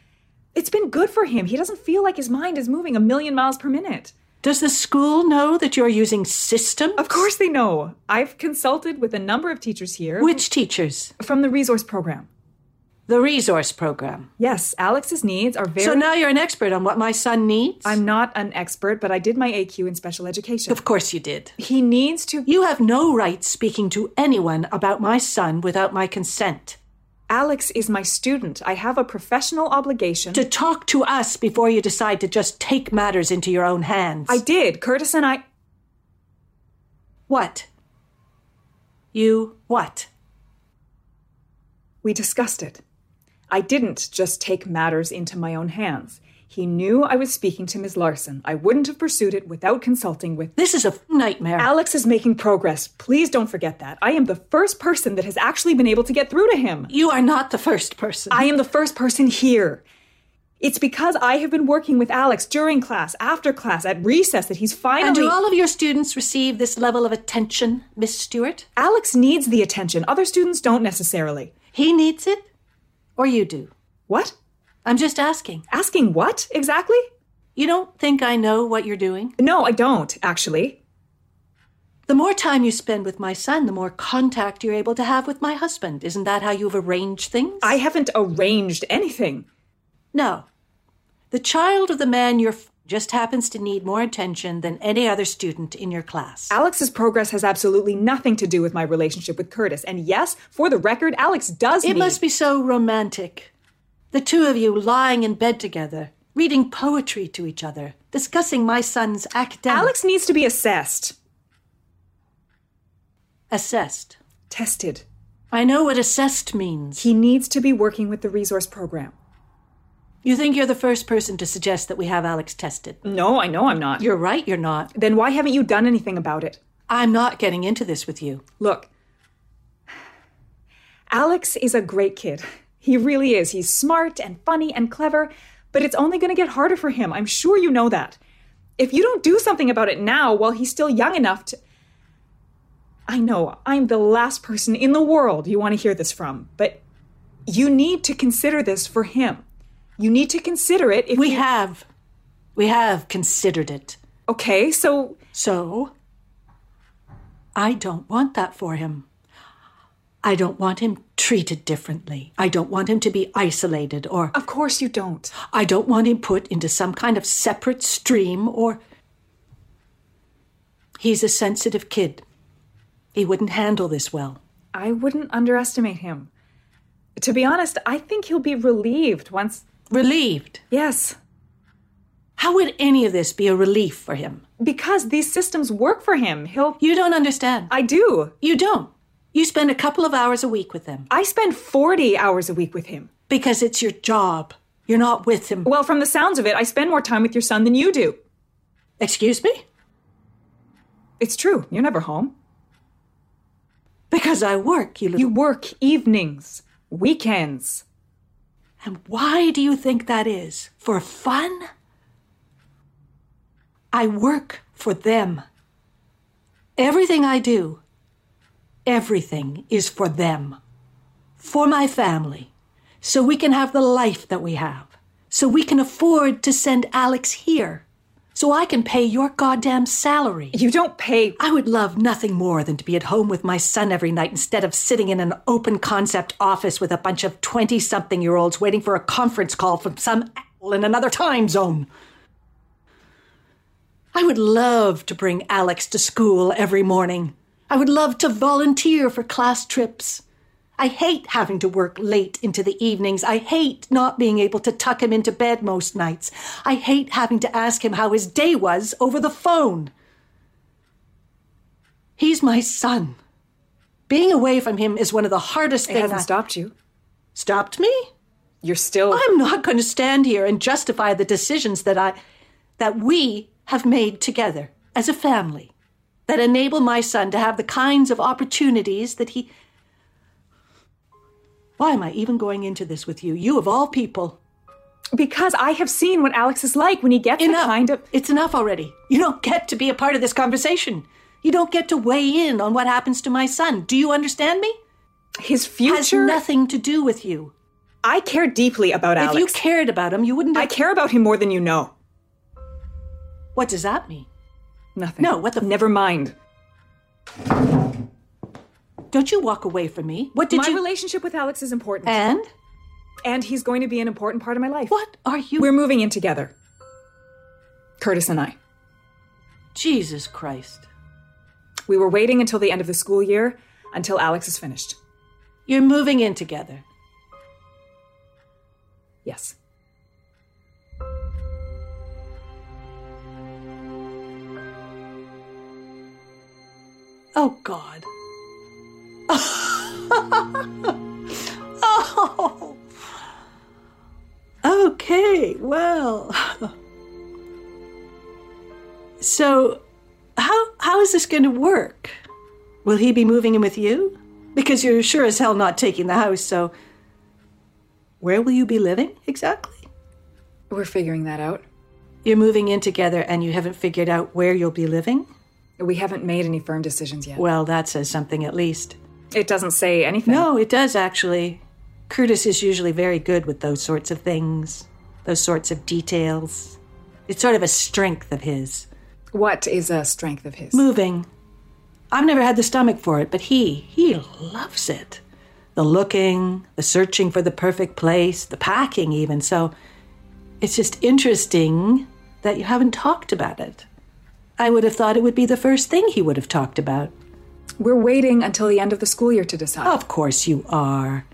[SPEAKER 6] It's been good for him. He doesn't feel like his mind is moving a million miles per minute.
[SPEAKER 5] Does the school know that you're using system?
[SPEAKER 6] Of course they know. I've consulted with a number of teachers here.
[SPEAKER 5] Which teachers?
[SPEAKER 6] From the resource program.
[SPEAKER 5] The resource program.
[SPEAKER 6] Yes, Alex's needs are very.
[SPEAKER 5] So now you're an expert on what my son needs?
[SPEAKER 6] I'm not an expert, but I did my AQ in special education.
[SPEAKER 5] Of course you did.
[SPEAKER 6] He needs to.
[SPEAKER 5] You have no right speaking to anyone about my son without my consent.
[SPEAKER 6] Alex is my student. I have a professional obligation.
[SPEAKER 5] To talk to us before you decide to just take matters into your own hands.
[SPEAKER 6] I did. Curtis and I.
[SPEAKER 5] What? You what?
[SPEAKER 6] We discussed it. I didn't just take matters into my own hands. He knew I was speaking to Ms. Larson. I wouldn't have pursued it without consulting with.
[SPEAKER 5] This is a nightmare.
[SPEAKER 6] Alex is making progress. Please don't forget that. I am the first person that has actually been able to get through to him.
[SPEAKER 5] you are not the first person.
[SPEAKER 6] I am the first person here. It's because I have been working with Alex during class, after class, at recess that he's finally.
[SPEAKER 5] And do all of your students receive this level of attention, Miss Stewart?
[SPEAKER 6] Alex needs the attention. Other students don't necessarily.
[SPEAKER 5] He needs it? Or you do?
[SPEAKER 6] What?
[SPEAKER 5] I'm just asking.
[SPEAKER 6] Asking what exactly?
[SPEAKER 5] You don't think I know what you're doing?
[SPEAKER 6] No, I don't, actually.
[SPEAKER 5] The more time you spend with my son, the more contact you're able to have with my husband. Isn't that how you've arranged things?
[SPEAKER 6] I haven't arranged anything.
[SPEAKER 5] No. The child of the man you're f- just happens to need more attention than any other student in your class.
[SPEAKER 6] Alex's progress has absolutely nothing to do with my relationship with Curtis. And yes, for the record, Alex does
[SPEAKER 5] It
[SPEAKER 6] need...
[SPEAKER 5] must be so romantic. The two of you lying in bed together, reading poetry to each other, discussing my son's academic.
[SPEAKER 6] Alex needs to be assessed.
[SPEAKER 5] Assessed.
[SPEAKER 6] Tested.
[SPEAKER 5] I know what assessed means.
[SPEAKER 6] He needs to be working with the resource program.
[SPEAKER 5] You think you're the first person to suggest that we have Alex tested?
[SPEAKER 6] No, I know I'm not.
[SPEAKER 5] You're right, you're not.
[SPEAKER 6] Then why haven't you done anything about it?
[SPEAKER 5] I'm not getting into this with you.
[SPEAKER 6] Look, Alex is a great kid. He really is. He's smart and funny and clever, but it's only going to get harder for him. I'm sure you know that. If you don't do something about it now while he's still young enough to. I know, I'm the last person in the world you want to hear this from, but you need to consider this for him. You need to consider it if
[SPEAKER 5] We
[SPEAKER 6] you-
[SPEAKER 5] have. We have considered it.
[SPEAKER 6] Okay, so
[SPEAKER 5] So, I don't want that for him. I don't want him treated differently. I don't want him to be isolated or.
[SPEAKER 6] Of course you don't.
[SPEAKER 5] I don't want him put into some kind of separate stream or. He's a sensitive kid. He wouldn't handle this well.
[SPEAKER 6] I wouldn't underestimate him. To be honest, I think he'll be relieved once.
[SPEAKER 5] Relieved.
[SPEAKER 6] Yes,
[SPEAKER 5] How would any of this be a relief for him?
[SPEAKER 6] because these systems work for him. He'll.
[SPEAKER 5] You don't understand.
[SPEAKER 6] I do.
[SPEAKER 5] You don't. You spend a couple of hours a week with him
[SPEAKER 6] I spend 40 hours a week with him.
[SPEAKER 5] because it's your job. You're not with him.
[SPEAKER 6] Well, from the sounds of it, I spend more time with your son than you do.
[SPEAKER 5] Excuse me?
[SPEAKER 6] It's true. You're never home.
[SPEAKER 5] Because I work, you little.
[SPEAKER 6] You work evenings, weekends.
[SPEAKER 5] And why do you think that is? For fun? I work for them. Everything I do, everything is for them. For my family. So we can have the life that we have. So we can afford to send Alex here. So I can pay your goddamn salary.
[SPEAKER 6] You don't pay.
[SPEAKER 5] I would love nothing more than to be at home with my son every night instead of sitting in an open concept office with a bunch of 20 something year olds waiting for a conference call from some asshole in another time zone. I would love to bring Alex to school every morning. I would love to volunteer for class trips. I hate having to work late into the evenings. I hate not being able to tuck him into bed most nights. I hate having to ask him how his day was over the phone. He's my son. Being away from him is one of the hardest
[SPEAKER 6] It
[SPEAKER 5] things.
[SPEAKER 6] hasn't
[SPEAKER 5] I-
[SPEAKER 6] stopped you.
[SPEAKER 5] stopped me?
[SPEAKER 6] You're still.
[SPEAKER 5] I'm not going to stand here and justify the decisions that I that we have made together as a family that enable my son to have the kinds of opportunities that he Why am I even going into this with you? You of all people.
[SPEAKER 6] Because I have seen what Alex is like when he gets
[SPEAKER 5] Enough.
[SPEAKER 6] the kind of.
[SPEAKER 5] It's enough already. You don't get to be a part of this conversation. You don't get to weigh in on what happens to my son. Do you understand me?
[SPEAKER 6] His future Has
[SPEAKER 5] nothing to do with you.
[SPEAKER 6] I care deeply about Alex.
[SPEAKER 5] If you cared about him, you wouldn't
[SPEAKER 6] I care about him more than you know.
[SPEAKER 5] What does that mean?
[SPEAKER 6] Nothing.
[SPEAKER 5] No, what the
[SPEAKER 6] Never mind.
[SPEAKER 5] Don't you walk away from me. What did
[SPEAKER 6] my
[SPEAKER 5] you My
[SPEAKER 6] relationship with Alex is important.
[SPEAKER 5] And
[SPEAKER 6] and he's going to be an important part of my life.
[SPEAKER 5] what are you
[SPEAKER 6] We're moving in together. Curtis and I.
[SPEAKER 5] Jesus Christ.
[SPEAKER 6] We were waiting until the end of the school year until Alex is finished.
[SPEAKER 5] You're moving in together.
[SPEAKER 6] Yes.
[SPEAKER 5] Oh God. oh. Okay, well. So, how how is this going to work? Will he be moving in with you? Because you're sure as hell not taking the house, so where will you be living exactly?
[SPEAKER 6] We're figuring that out.
[SPEAKER 5] You're moving in together and you haven't figured out where you'll be living?
[SPEAKER 6] We haven't made any firm decisions yet.
[SPEAKER 5] Well, that says something at least.
[SPEAKER 6] It doesn't say anything.
[SPEAKER 5] No, it does actually. Curtis is usually very good with those sorts of things, those sorts of details. It's sort of a strength of his.
[SPEAKER 6] What is a strength of his?
[SPEAKER 5] Moving. I've never had the stomach for it, but he, he loves it. The looking, the searching for the perfect place, the packing, even. So it's just interesting that you haven't talked about it. I would have thought it would be the first thing he would have talked about.
[SPEAKER 6] We're waiting until the end of the school year to decide.
[SPEAKER 5] Of course you are.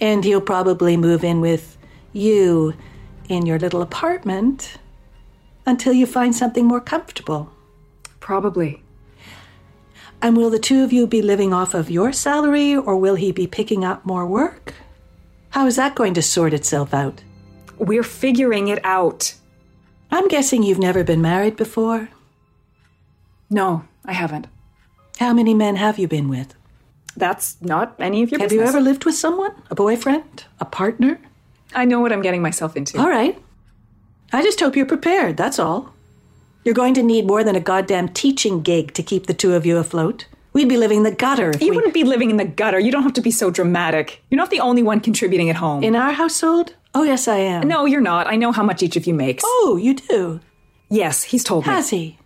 [SPEAKER 5] And he'll probably move in with you in your little apartment until you find something more comfortable.
[SPEAKER 6] Probably.
[SPEAKER 5] And will the two of you be living off of your salary or will he be picking up more work? How is that going to sort itself out?
[SPEAKER 6] We're figuring it out.
[SPEAKER 5] I'm guessing you've never been married before.
[SPEAKER 6] No, I haven't.
[SPEAKER 5] How many men have you been with?
[SPEAKER 6] That's not any of your
[SPEAKER 5] Have
[SPEAKER 6] business.
[SPEAKER 5] you ever lived with someone? A boyfriend? A partner?
[SPEAKER 6] I know what I'm getting myself into.
[SPEAKER 5] All right. I just hope you're prepared, that's all. You're going to need more than a goddamn teaching gig to keep the two of you afloat. We'd be living in the gutter if
[SPEAKER 6] You
[SPEAKER 5] we...
[SPEAKER 6] wouldn't be living in the gutter. You don't have to be so dramatic. You're not the only one contributing at home.
[SPEAKER 5] In our household? Oh, yes, I am.
[SPEAKER 6] no, you're not. I know how much each of you makes.
[SPEAKER 5] Oh, you do?
[SPEAKER 6] Yes, he's told me.
[SPEAKER 5] Has he?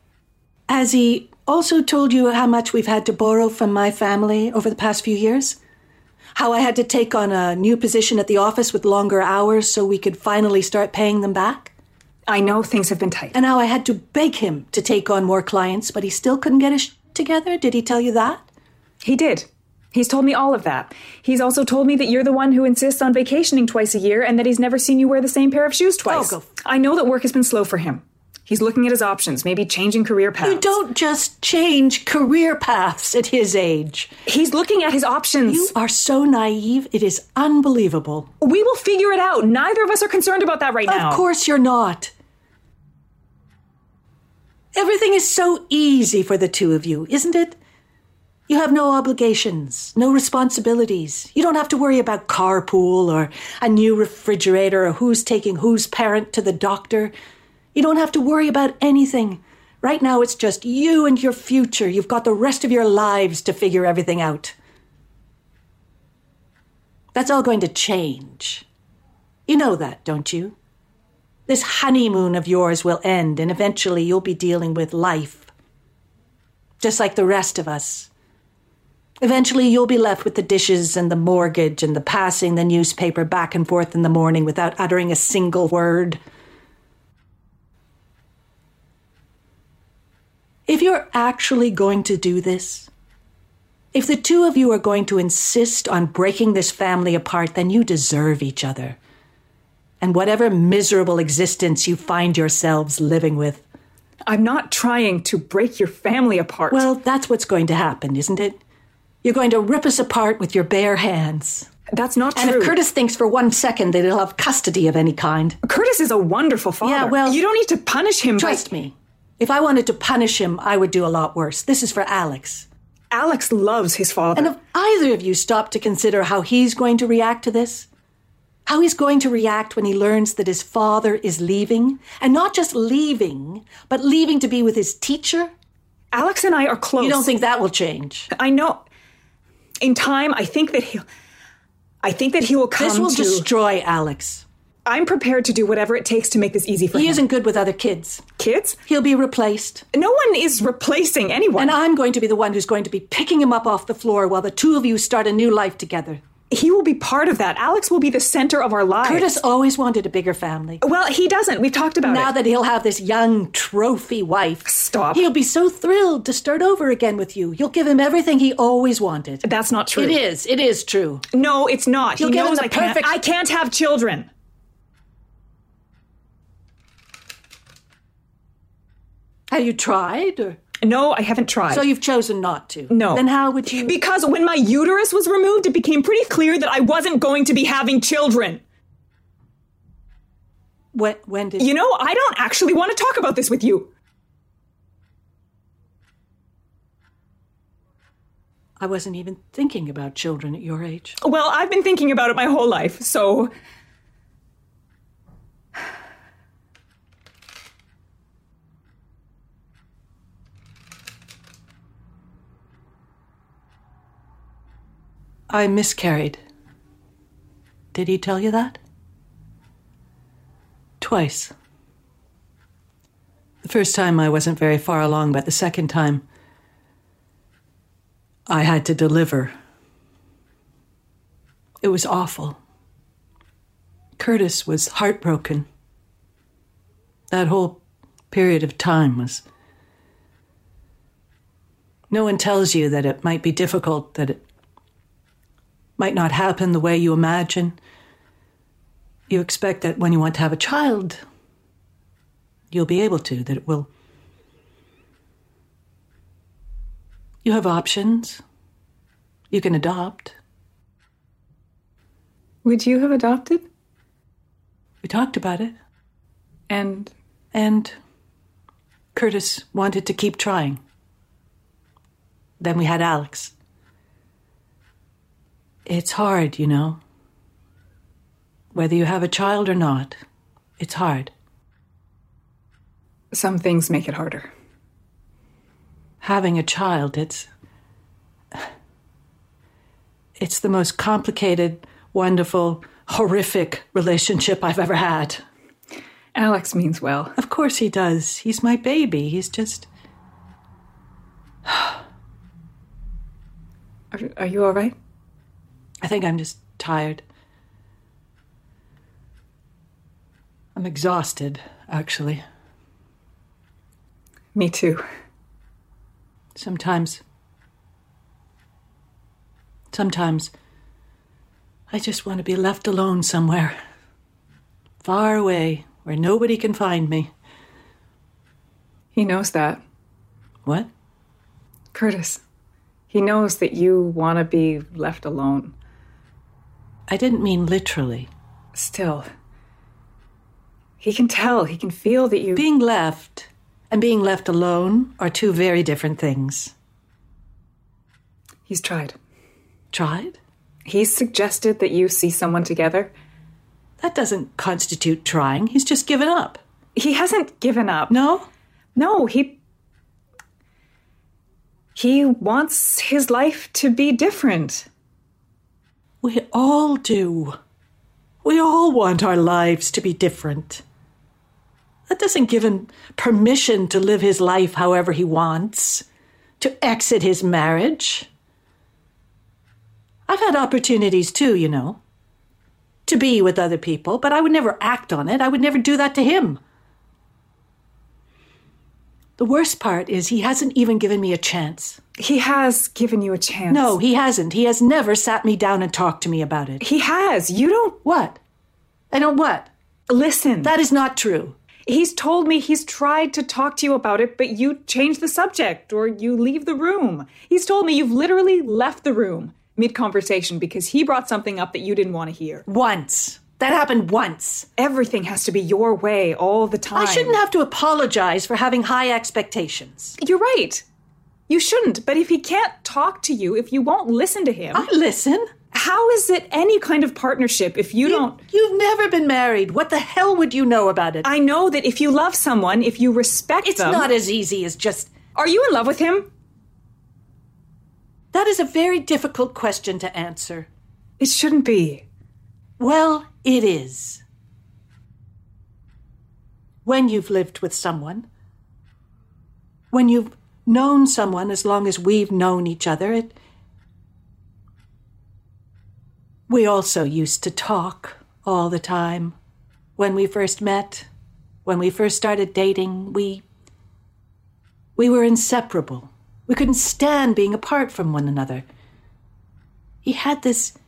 [SPEAKER 5] Has he also told you how much we've had to borrow from my family over the past few years? How I had to take on a new position at the office with longer hours so we could finally start paying them back?
[SPEAKER 6] I know things have been tight.
[SPEAKER 5] And how I had to beg him to take on more clients, but he still couldn't get his sh- together? Did he tell you that?
[SPEAKER 6] He did. He's told me all of that. He's also told me that you're the one who insists on vacationing twice a year and that he's never seen you wear the same pair of shoes oh, twice.
[SPEAKER 5] Oh, go
[SPEAKER 6] I know that work has been slow for him. He's looking at his options, maybe changing career paths.
[SPEAKER 5] You don't just change career paths at his age.
[SPEAKER 6] He's looking at his options.
[SPEAKER 5] You are so naive, it is unbelievable.
[SPEAKER 6] We will figure it out. Neither of us are concerned about that right now.
[SPEAKER 5] Of course you're not. Everything is so easy for the two of you, isn't it? You have no obligations, no responsibilities. You don't have to worry about carpool or a new refrigerator or who's taking whose parent to the doctor. You don't have to worry about anything. Right now, it's just you and your future. You've got the rest of your lives to figure everything out. That's all going to change. You know that, don't you? This honeymoon of yours will end, and eventually you'll be dealing with life. Just like the rest of us. Eventually you'll be left with the dishes and the mortgage and the passing the newspaper back and forth in the morning without uttering a single word. If you're actually going to do this, if the two of you are going to insist on breaking this family apart, then you deserve each other. And whatever miserable existence you find yourselves living with.
[SPEAKER 6] I'm not trying to break your family apart.
[SPEAKER 5] Well, that's what's going to happen, isn't it? You're going to rip us apart with your bare hands.
[SPEAKER 6] that's not
[SPEAKER 5] And
[SPEAKER 6] true.
[SPEAKER 5] And if Curtis thinks for one second that he'll have custody of any kind,
[SPEAKER 6] Curtis is a wonderful father.
[SPEAKER 5] Yeah, well-
[SPEAKER 6] you don't need to punish him. by-
[SPEAKER 5] trust me, if I wanted to punish him, I would do a lot worse. This is for Alex.
[SPEAKER 6] Alex loves his father.
[SPEAKER 5] And if either of you stop to consider how he's going to react to this, how he's going to react when he learns that his father is leaving, and not just leaving, but leaving to be with his teacher,
[SPEAKER 6] Alex and I are close.
[SPEAKER 5] you don't think that will change.
[SPEAKER 6] I know. In time, I think that he'll. I think that he will come to
[SPEAKER 5] This will
[SPEAKER 6] to.
[SPEAKER 5] destroy Alex.
[SPEAKER 6] I'm prepared to do whatever it takes to make this easy for
[SPEAKER 5] He
[SPEAKER 6] him.
[SPEAKER 5] He isn't good with other kids.
[SPEAKER 6] Kids?
[SPEAKER 5] He'll be replaced.
[SPEAKER 6] No one is replacing anyone.
[SPEAKER 5] And I'm going to be the one who's going to be picking him up off the floor while the two of you start a new life together.
[SPEAKER 6] he will be part of that. Alex will be the center of our lives.
[SPEAKER 5] Curtis always wanted a bigger family.
[SPEAKER 6] Well, he doesn't. We've talked about
[SPEAKER 5] Now
[SPEAKER 6] it.
[SPEAKER 5] Now that he'll have this young trophy wife,
[SPEAKER 6] Stop.
[SPEAKER 5] He'll be so thrilled to start over again with you. You'll give him everything he always wanted.
[SPEAKER 6] That's not true.
[SPEAKER 5] It is. It is true.
[SPEAKER 6] No, it's not.
[SPEAKER 5] You'll
[SPEAKER 6] he
[SPEAKER 5] give him
[SPEAKER 6] knows I can't.
[SPEAKER 5] perfect-
[SPEAKER 6] I can't have children.
[SPEAKER 5] Have you tried? Or...
[SPEAKER 6] No, I haven't tried.
[SPEAKER 5] So you've chosen not to?
[SPEAKER 6] No.
[SPEAKER 5] Then how would you?
[SPEAKER 6] Because when my uterus was removed, it became pretty clear that I wasn't going to be having children.
[SPEAKER 5] when, when did
[SPEAKER 6] You know, I don't actually want to talk about this with you.
[SPEAKER 5] I wasn't even thinking about children at your age.
[SPEAKER 6] Well, I've been thinking about it my whole life, so.
[SPEAKER 5] I miscarried. Did he tell you that? Twice. The first time I wasn't very far along, but the second time I had to deliver. It was awful. Curtis was heartbroken. That whole period of time was. No one tells you that it might be difficult, that it might not happen the way you imagine. You expect that when you want to have a child, you'll be able to, that it will. You have options. You can adopt.
[SPEAKER 6] Would you have adopted?
[SPEAKER 5] We talked about it.
[SPEAKER 6] And
[SPEAKER 5] And Curtis wanted to keep trying. Then we had Alex. It's hard, you know. Whether you have a child or not, it's hard.
[SPEAKER 6] some things make it harder.
[SPEAKER 5] Having a child, it's. It's the most complicated, wonderful, horrific relationship I've ever had.
[SPEAKER 6] Alex means well.
[SPEAKER 5] Of course he does. He's my baby. He's just.
[SPEAKER 6] Are, are you all right?
[SPEAKER 5] I think I'm just tired. I'm exhausted, actually.
[SPEAKER 6] Me too.
[SPEAKER 5] Sometimes. Sometimes. I just want to be left alone somewhere. Far away, where nobody can find me.
[SPEAKER 6] He knows that.
[SPEAKER 5] What?
[SPEAKER 6] Curtis. He knows that you want to be left alone.
[SPEAKER 5] I didn't mean literally.
[SPEAKER 6] Still. He can tell, he can feel that you.
[SPEAKER 5] Being left and being left alone are two very different things.
[SPEAKER 6] He's tried.
[SPEAKER 5] Tried?
[SPEAKER 6] He's suggested that you see someone together.
[SPEAKER 5] That doesn't constitute trying. He's just given up.
[SPEAKER 6] He hasn't given up.
[SPEAKER 5] No?
[SPEAKER 6] No, he. He wants his life to be different.
[SPEAKER 5] We all do. We all want our lives to be different. That doesn't give him permission to live his life however he wants, to exit his marriage. I've had opportunities too, you know, to be with other people, but I would never act on it. I would never do that to him. The worst part is he hasn't even given me a chance.
[SPEAKER 6] He has given you a chance.
[SPEAKER 5] No, he hasn't. He has never sat me down and talked to me about it.
[SPEAKER 6] He has. You don't.
[SPEAKER 5] What? I don't what?
[SPEAKER 6] Listen.
[SPEAKER 5] That is not true.
[SPEAKER 6] He's told me he's tried to talk to you about it, but you change the subject or you leave the room. He's told me you've literally left the room mid conversation because he brought something up that you didn't want to hear.
[SPEAKER 5] Once. That happened once.
[SPEAKER 6] Everything has to be your way all the time.
[SPEAKER 5] I shouldn't have to apologize for having high expectations.
[SPEAKER 6] You're right. You shouldn't, but if he can't talk to you, if you won't listen to him.
[SPEAKER 5] I listen.
[SPEAKER 6] How is it any kind of partnership if you,
[SPEAKER 5] You-
[SPEAKER 6] don't.
[SPEAKER 5] You've never been married. What the hell would you know about it?
[SPEAKER 6] I know that if you love someone, if you respect
[SPEAKER 5] it's
[SPEAKER 6] them.
[SPEAKER 5] It's not as easy as just.
[SPEAKER 6] Are you in love with him?
[SPEAKER 5] That is a very difficult question to answer.
[SPEAKER 6] It shouldn't be.
[SPEAKER 5] Well, it is. When you've lived with someone, when you've known someone as long as we've known each other, it. We also used to talk all the time. When we first met, when we first started dating, we. We were inseparable. We couldn't stand being apart from one another. He had this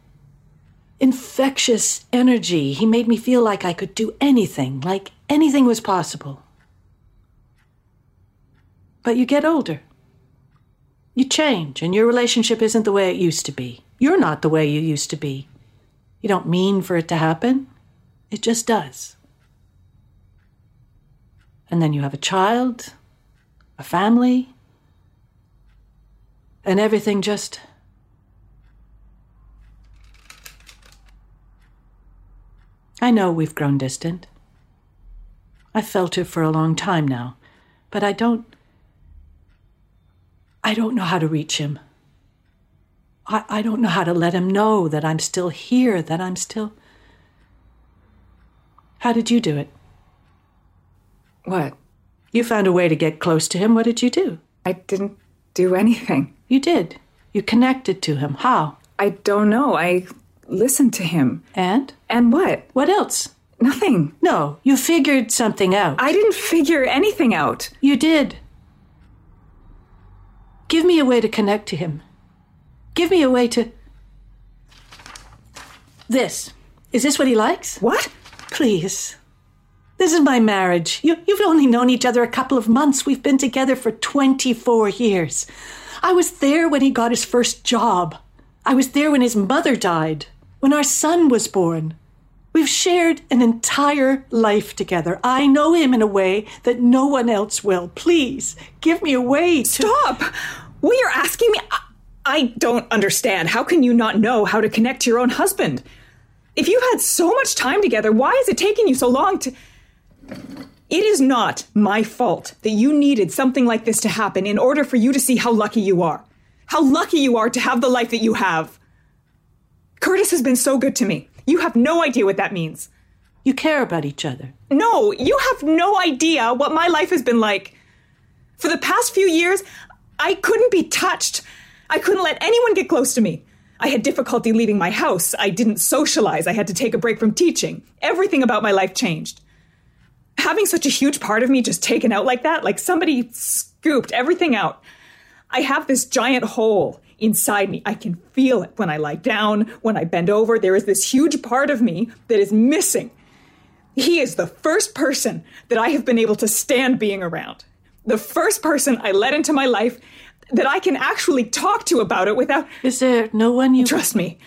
[SPEAKER 5] infectious energy. He made me feel like I could do anything, like anything was possible. But you get older. You change, and your relationship isn't the way it used to be. You're not the way you used to be. You don't mean for it to happen, it just does. And then you have a child, a family, and everything just. I know we've grown distant. I've felt it for a long time now, but I don't. I don't know how to reach him. I, I don't know how to let him know that I'm still here, that I'm still. How did you do it?
[SPEAKER 6] What?
[SPEAKER 5] You found a way to get close to him. What did you do?
[SPEAKER 6] I didn't do anything.
[SPEAKER 5] You did. You connected to him. How?
[SPEAKER 6] I don't know. I listened to him.
[SPEAKER 5] And?
[SPEAKER 6] And what?
[SPEAKER 5] What else?
[SPEAKER 6] Nothing.
[SPEAKER 5] No, you figured something out.
[SPEAKER 6] I didn't figure anything out.
[SPEAKER 5] You did. Give me a way to connect to him. Give me a way to. This. Is this what he likes?
[SPEAKER 6] What?
[SPEAKER 5] Please. This is my marriage. You, you've only known each other a couple of months. We've been together for 24 years. I was there when he got his first job. I was there when his mother died, when our son was born. We've shared an entire life together. I know him in a way that no one else will. Please, give me a way to.
[SPEAKER 6] Stop! What you're asking me? I, I don't understand. How can you not know how to connect to your own husband? If you've had so much time together, why is it taking you so long to. It is not my fault that you needed something like this to happen in order for you to see how lucky you are. How lucky you are to have the life that you have. Curtis has been so good to me. You have no idea what that means.
[SPEAKER 5] You care about each other.
[SPEAKER 6] No, you have no idea what my life has been like. For the past few years, I couldn't be touched. I couldn't let anyone get close to me. I had difficulty leaving my house. I didn't socialize. I had to take a break from teaching. Everything about my life changed. Having such a huge part of me just taken out like that, like somebody scooped everything out. I have this giant hole inside me. I can feel it when I lie down, when I bend over. There is this huge part of me that is missing. He is the first person that I have been able to stand being around. The first person I let into my life that I can actually talk to about it without.
[SPEAKER 5] Is there no one you.
[SPEAKER 6] Trust me.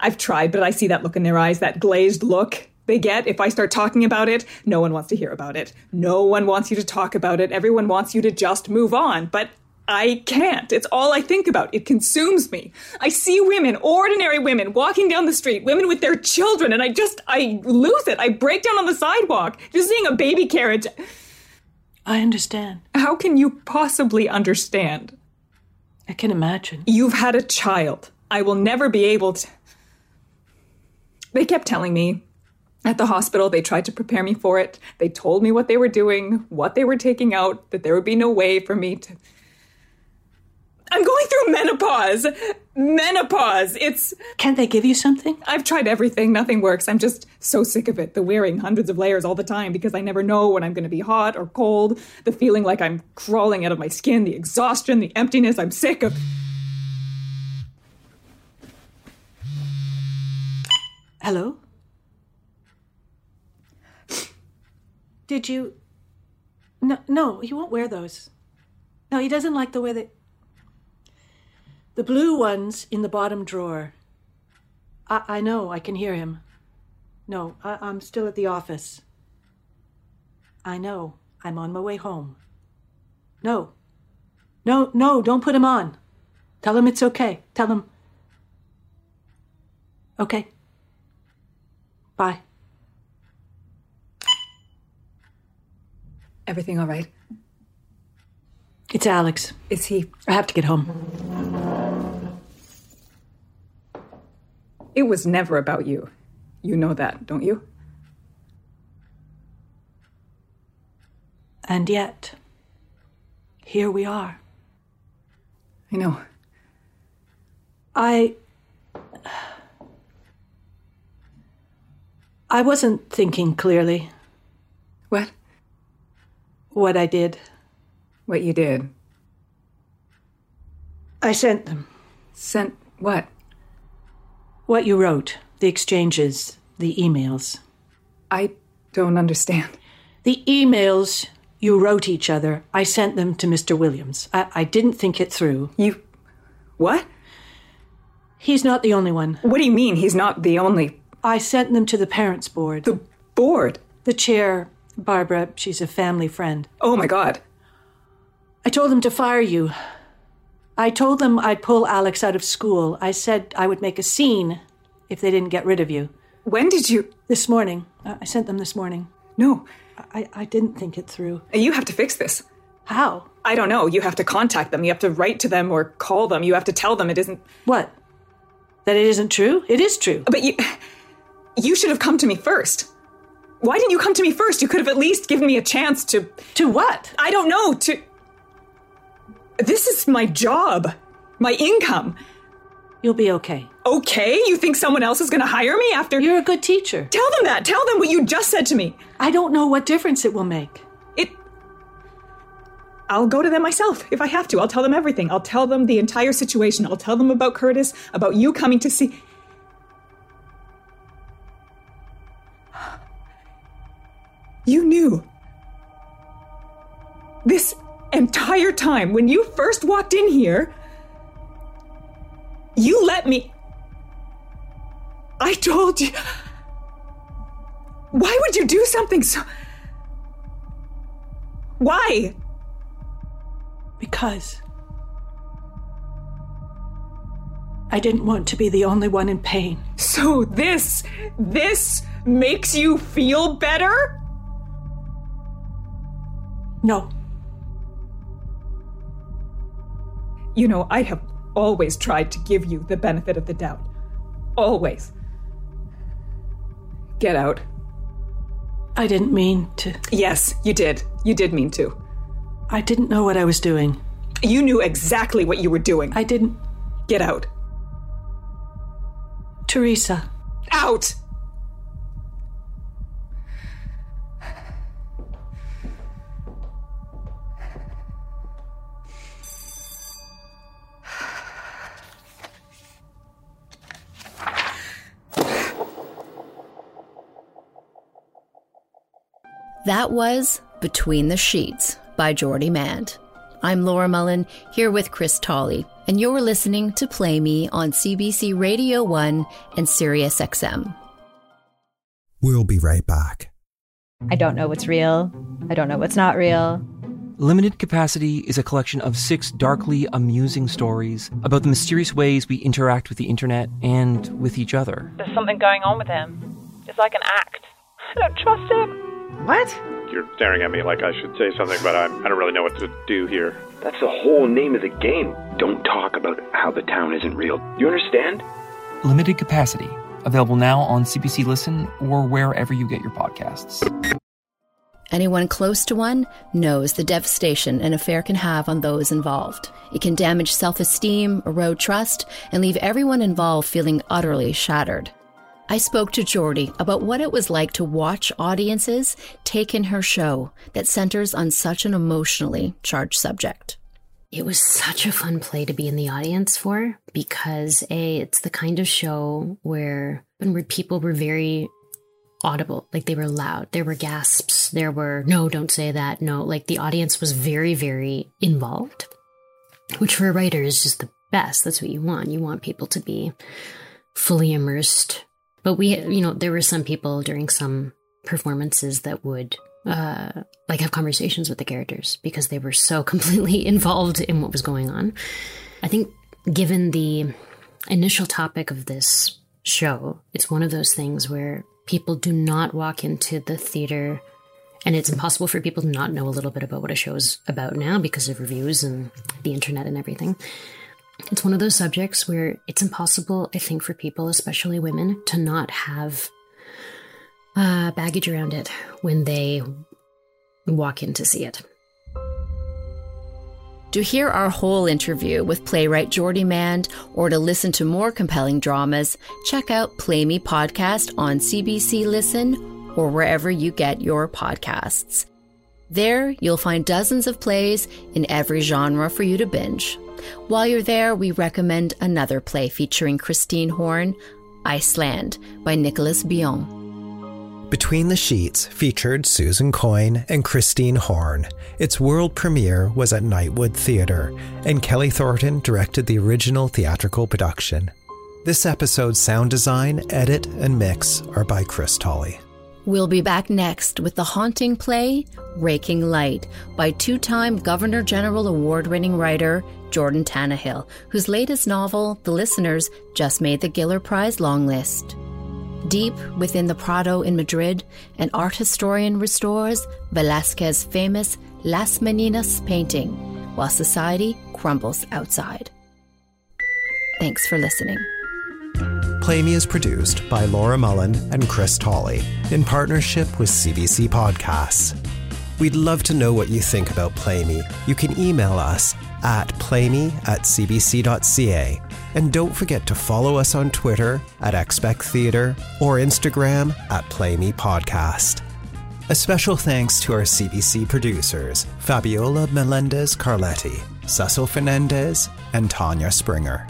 [SPEAKER 6] I've tried, but I see that look in their eyes, that glazed look they get if I start talking about it. No one wants to hear about it. No one wants you to talk about it. Everyone wants you to just move on. But I can't. It's all I think about. It consumes me. I see women, ordinary women, walking down the street, women with their children, and I just, I lose it. I break down on the sidewalk, just seeing a baby carriage.
[SPEAKER 5] I understand.
[SPEAKER 6] How can you possibly understand?
[SPEAKER 5] I can imagine.
[SPEAKER 6] You've had a child. I will never be able to. They kept telling me at the hospital, they tried to prepare me for it. They told me what they were doing, what they were taking out, that there would be no way for me to. I'm going through menopause. Menopause. It's.
[SPEAKER 5] Can't they give you something?
[SPEAKER 6] I've tried everything. Nothing works. I'm just so sick of it. The wearing hundreds of layers all the time because I never know when I'm going to be hot or cold. The feeling like I'm crawling out of my skin. The exhaustion. The emptiness. I'm sick of.
[SPEAKER 5] Hello? Did you. No, no, he won't wear those. No, he doesn't like the way they. The blue ones in the bottom drawer. I, I know, I can hear him. No, I, I'm still at the office. I know, I'm on my way home. No. No, no, don't put him on. Tell him it's okay. Tell him. Okay. Bye.
[SPEAKER 6] Everything all right?
[SPEAKER 5] It's Alex.
[SPEAKER 6] Is he?
[SPEAKER 5] I have to get home.
[SPEAKER 6] It was never about you. You know that, don't you?
[SPEAKER 5] And yet, here we are.
[SPEAKER 6] I know.
[SPEAKER 5] I. I wasn't thinking clearly.
[SPEAKER 6] What?
[SPEAKER 5] What I did.
[SPEAKER 6] What you did?
[SPEAKER 5] I sent them.
[SPEAKER 6] Sent what?
[SPEAKER 5] What you wrote, the exchanges, the emails.
[SPEAKER 6] I don't understand.
[SPEAKER 5] The emails you wrote each other, I sent them to Mr. Williams. I, I didn't think it through.
[SPEAKER 6] You. What?
[SPEAKER 5] He's not the only one.
[SPEAKER 6] What do you mean he's not the only?
[SPEAKER 5] I sent them to the parents' board.
[SPEAKER 6] The board?
[SPEAKER 5] The chair, Barbara, she's a family friend.
[SPEAKER 6] Oh my god.
[SPEAKER 5] I told them to fire you. I told them I'd pull Alex out of school. I said I would make a scene if they didn't get rid of you.
[SPEAKER 6] When did you?
[SPEAKER 5] This morning. I sent them this morning.
[SPEAKER 6] No.
[SPEAKER 5] I, I didn't think it through.
[SPEAKER 6] You have to fix this.
[SPEAKER 5] How?
[SPEAKER 6] I don't know. You have to contact them. You have to write to them or call them. You have to tell them it isn't.
[SPEAKER 5] What? That it isn't true? It is true.
[SPEAKER 6] But you you should have come to me first. Why didn't you come to me first? You could have at least given me a chance to
[SPEAKER 5] To what?
[SPEAKER 6] I don't know, to This is my job. My income.
[SPEAKER 5] You'll be okay.
[SPEAKER 6] Okay? You think someone else is going to hire me after
[SPEAKER 5] You're a good teacher.
[SPEAKER 6] Tell them that. Tell them what you just said to me.
[SPEAKER 5] I don't know what difference it will make.
[SPEAKER 6] It I'll go to them myself if I have to. I'll tell them everything. I'll tell them the entire situation. I'll tell them about Curtis, about you coming to see. You knew. This entire time, when you first walked in here, you let me. I told you. Why would you do something so. Why?
[SPEAKER 5] Because I didn't want to be the only one in pain.
[SPEAKER 6] So this. this makes you feel better?
[SPEAKER 5] No.
[SPEAKER 6] You know, I have always tried to give you the benefit of the doubt. Always. Get out.
[SPEAKER 5] I didn't mean to.
[SPEAKER 6] Yes, you did. You did mean to.
[SPEAKER 5] I didn't know what I was doing.
[SPEAKER 6] You knew exactly what you were doing.
[SPEAKER 5] I didn't.
[SPEAKER 6] Get out.
[SPEAKER 5] Teresa.
[SPEAKER 6] Out!
[SPEAKER 4] That was Between the Sheets by Jordi Mand. I'm Laura Mullen here with Chris Tolley, and you're listening to Play Me on CBC Radio 1 and Sirius XM.
[SPEAKER 3] We'll be right back.
[SPEAKER 7] I don't know what's real. I don't know what's not real.
[SPEAKER 1] Limited Capacity is a collection of six darkly amusing stories about the mysterious ways we interact with the internet and with each other.
[SPEAKER 8] There's something going on with him. It's like an act. I don't trust him.
[SPEAKER 7] What?
[SPEAKER 9] You're staring at me like I should say something, but I'm—I don't really know what to do here.
[SPEAKER 10] That's the whole name of the game. Don't talk about how the town isn't real. You understand?
[SPEAKER 1] Limited Capacity, available now on CBC Listen or wherever you get your podcasts.
[SPEAKER 4] Anyone close to one knows the devastation an affair can have on those involved. It can damage self esteem, erode trust, and leave everyone involved feeling utterly shattered. I spoke to Jordi about what it was like to watch audiences take in her show that centers on such an emotionally charged subject.
[SPEAKER 11] It was such a fun play to be in the audience for because A, it's the kind of show where when people were very audible, like they were loud. There were gasps, there were no, don't say that, no. Like the audience was very, very involved, which for a writer is just the best. That's what you want. You want people to be fully immersed but we, you know, there were some people during some performances that would uh, like have conversations with the characters because they were so completely involved in what was going on. I think, given the initial topic of this show, it's one of those things where people do not walk into the theater and it's impossible for people to not know a little bit about what a show is about now because of reviews and the internet and everything. It's one of those subjects where it's impossible, I think, for people, especially women, to not have uh, baggage around it when they walk in to see it.
[SPEAKER 4] To hear our whole interview with playwright Jordi Mand or to listen to more compelling dramas, check out Play Me Podcast on CBC Listen or wherever you get your podcasts. There, you'll find dozens of plays in every genre for you to binge. While you're there, we recommend another play featuring Christine Horne, Iceland, by Nicolas Billon.
[SPEAKER 3] Between the Sheets featured Susan Coyne and Christine Horne. Its world premiere was at Nightwood Theatre, and Kelly Thornton directed the original theatrical production. This episode's sound design, edit, and mix are by Chris Tolley.
[SPEAKER 4] We'll be back next with the haunting play Raking Light by two time Governor General Award winning writer Jordan Tannahill, whose latest novel, The Listeners, just made the Giller Prize longlist. Deep within the Prado in Madrid, an art historian restores Velázquez's famous Las Meninas painting while society crumbles outside. Thanks for listening.
[SPEAKER 3] Play Me is produced by Laura Mullen and Chris Tolley in partnership with CBC Podcasts. We'd love to know what you think about Play Me. You can email us at playme at cbc.ca. And don't forget to follow us on Twitter at Expect Theatre or Instagram at Play Me Podcast. A special thanks to our CBC producers, Fabiola Melendez Carletti, Cecil Fernandez, and Tanya Springer.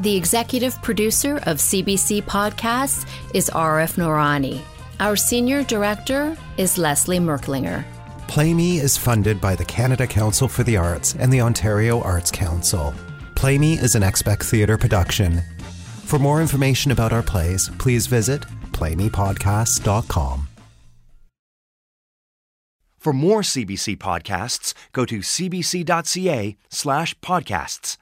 [SPEAKER 4] The executive producer of CBC Podcasts is Arif Noorani. Our senior director is Leslie Merklinger.
[SPEAKER 3] Play Me is funded by the Canada Council for the Arts and the Ontario Arts Council. Play Me is an Expect Theatre production. For more information about our plays, please visit playmepodcasts.com.
[SPEAKER 2] For more CBC podcasts, go to cbc.ca slash podcasts.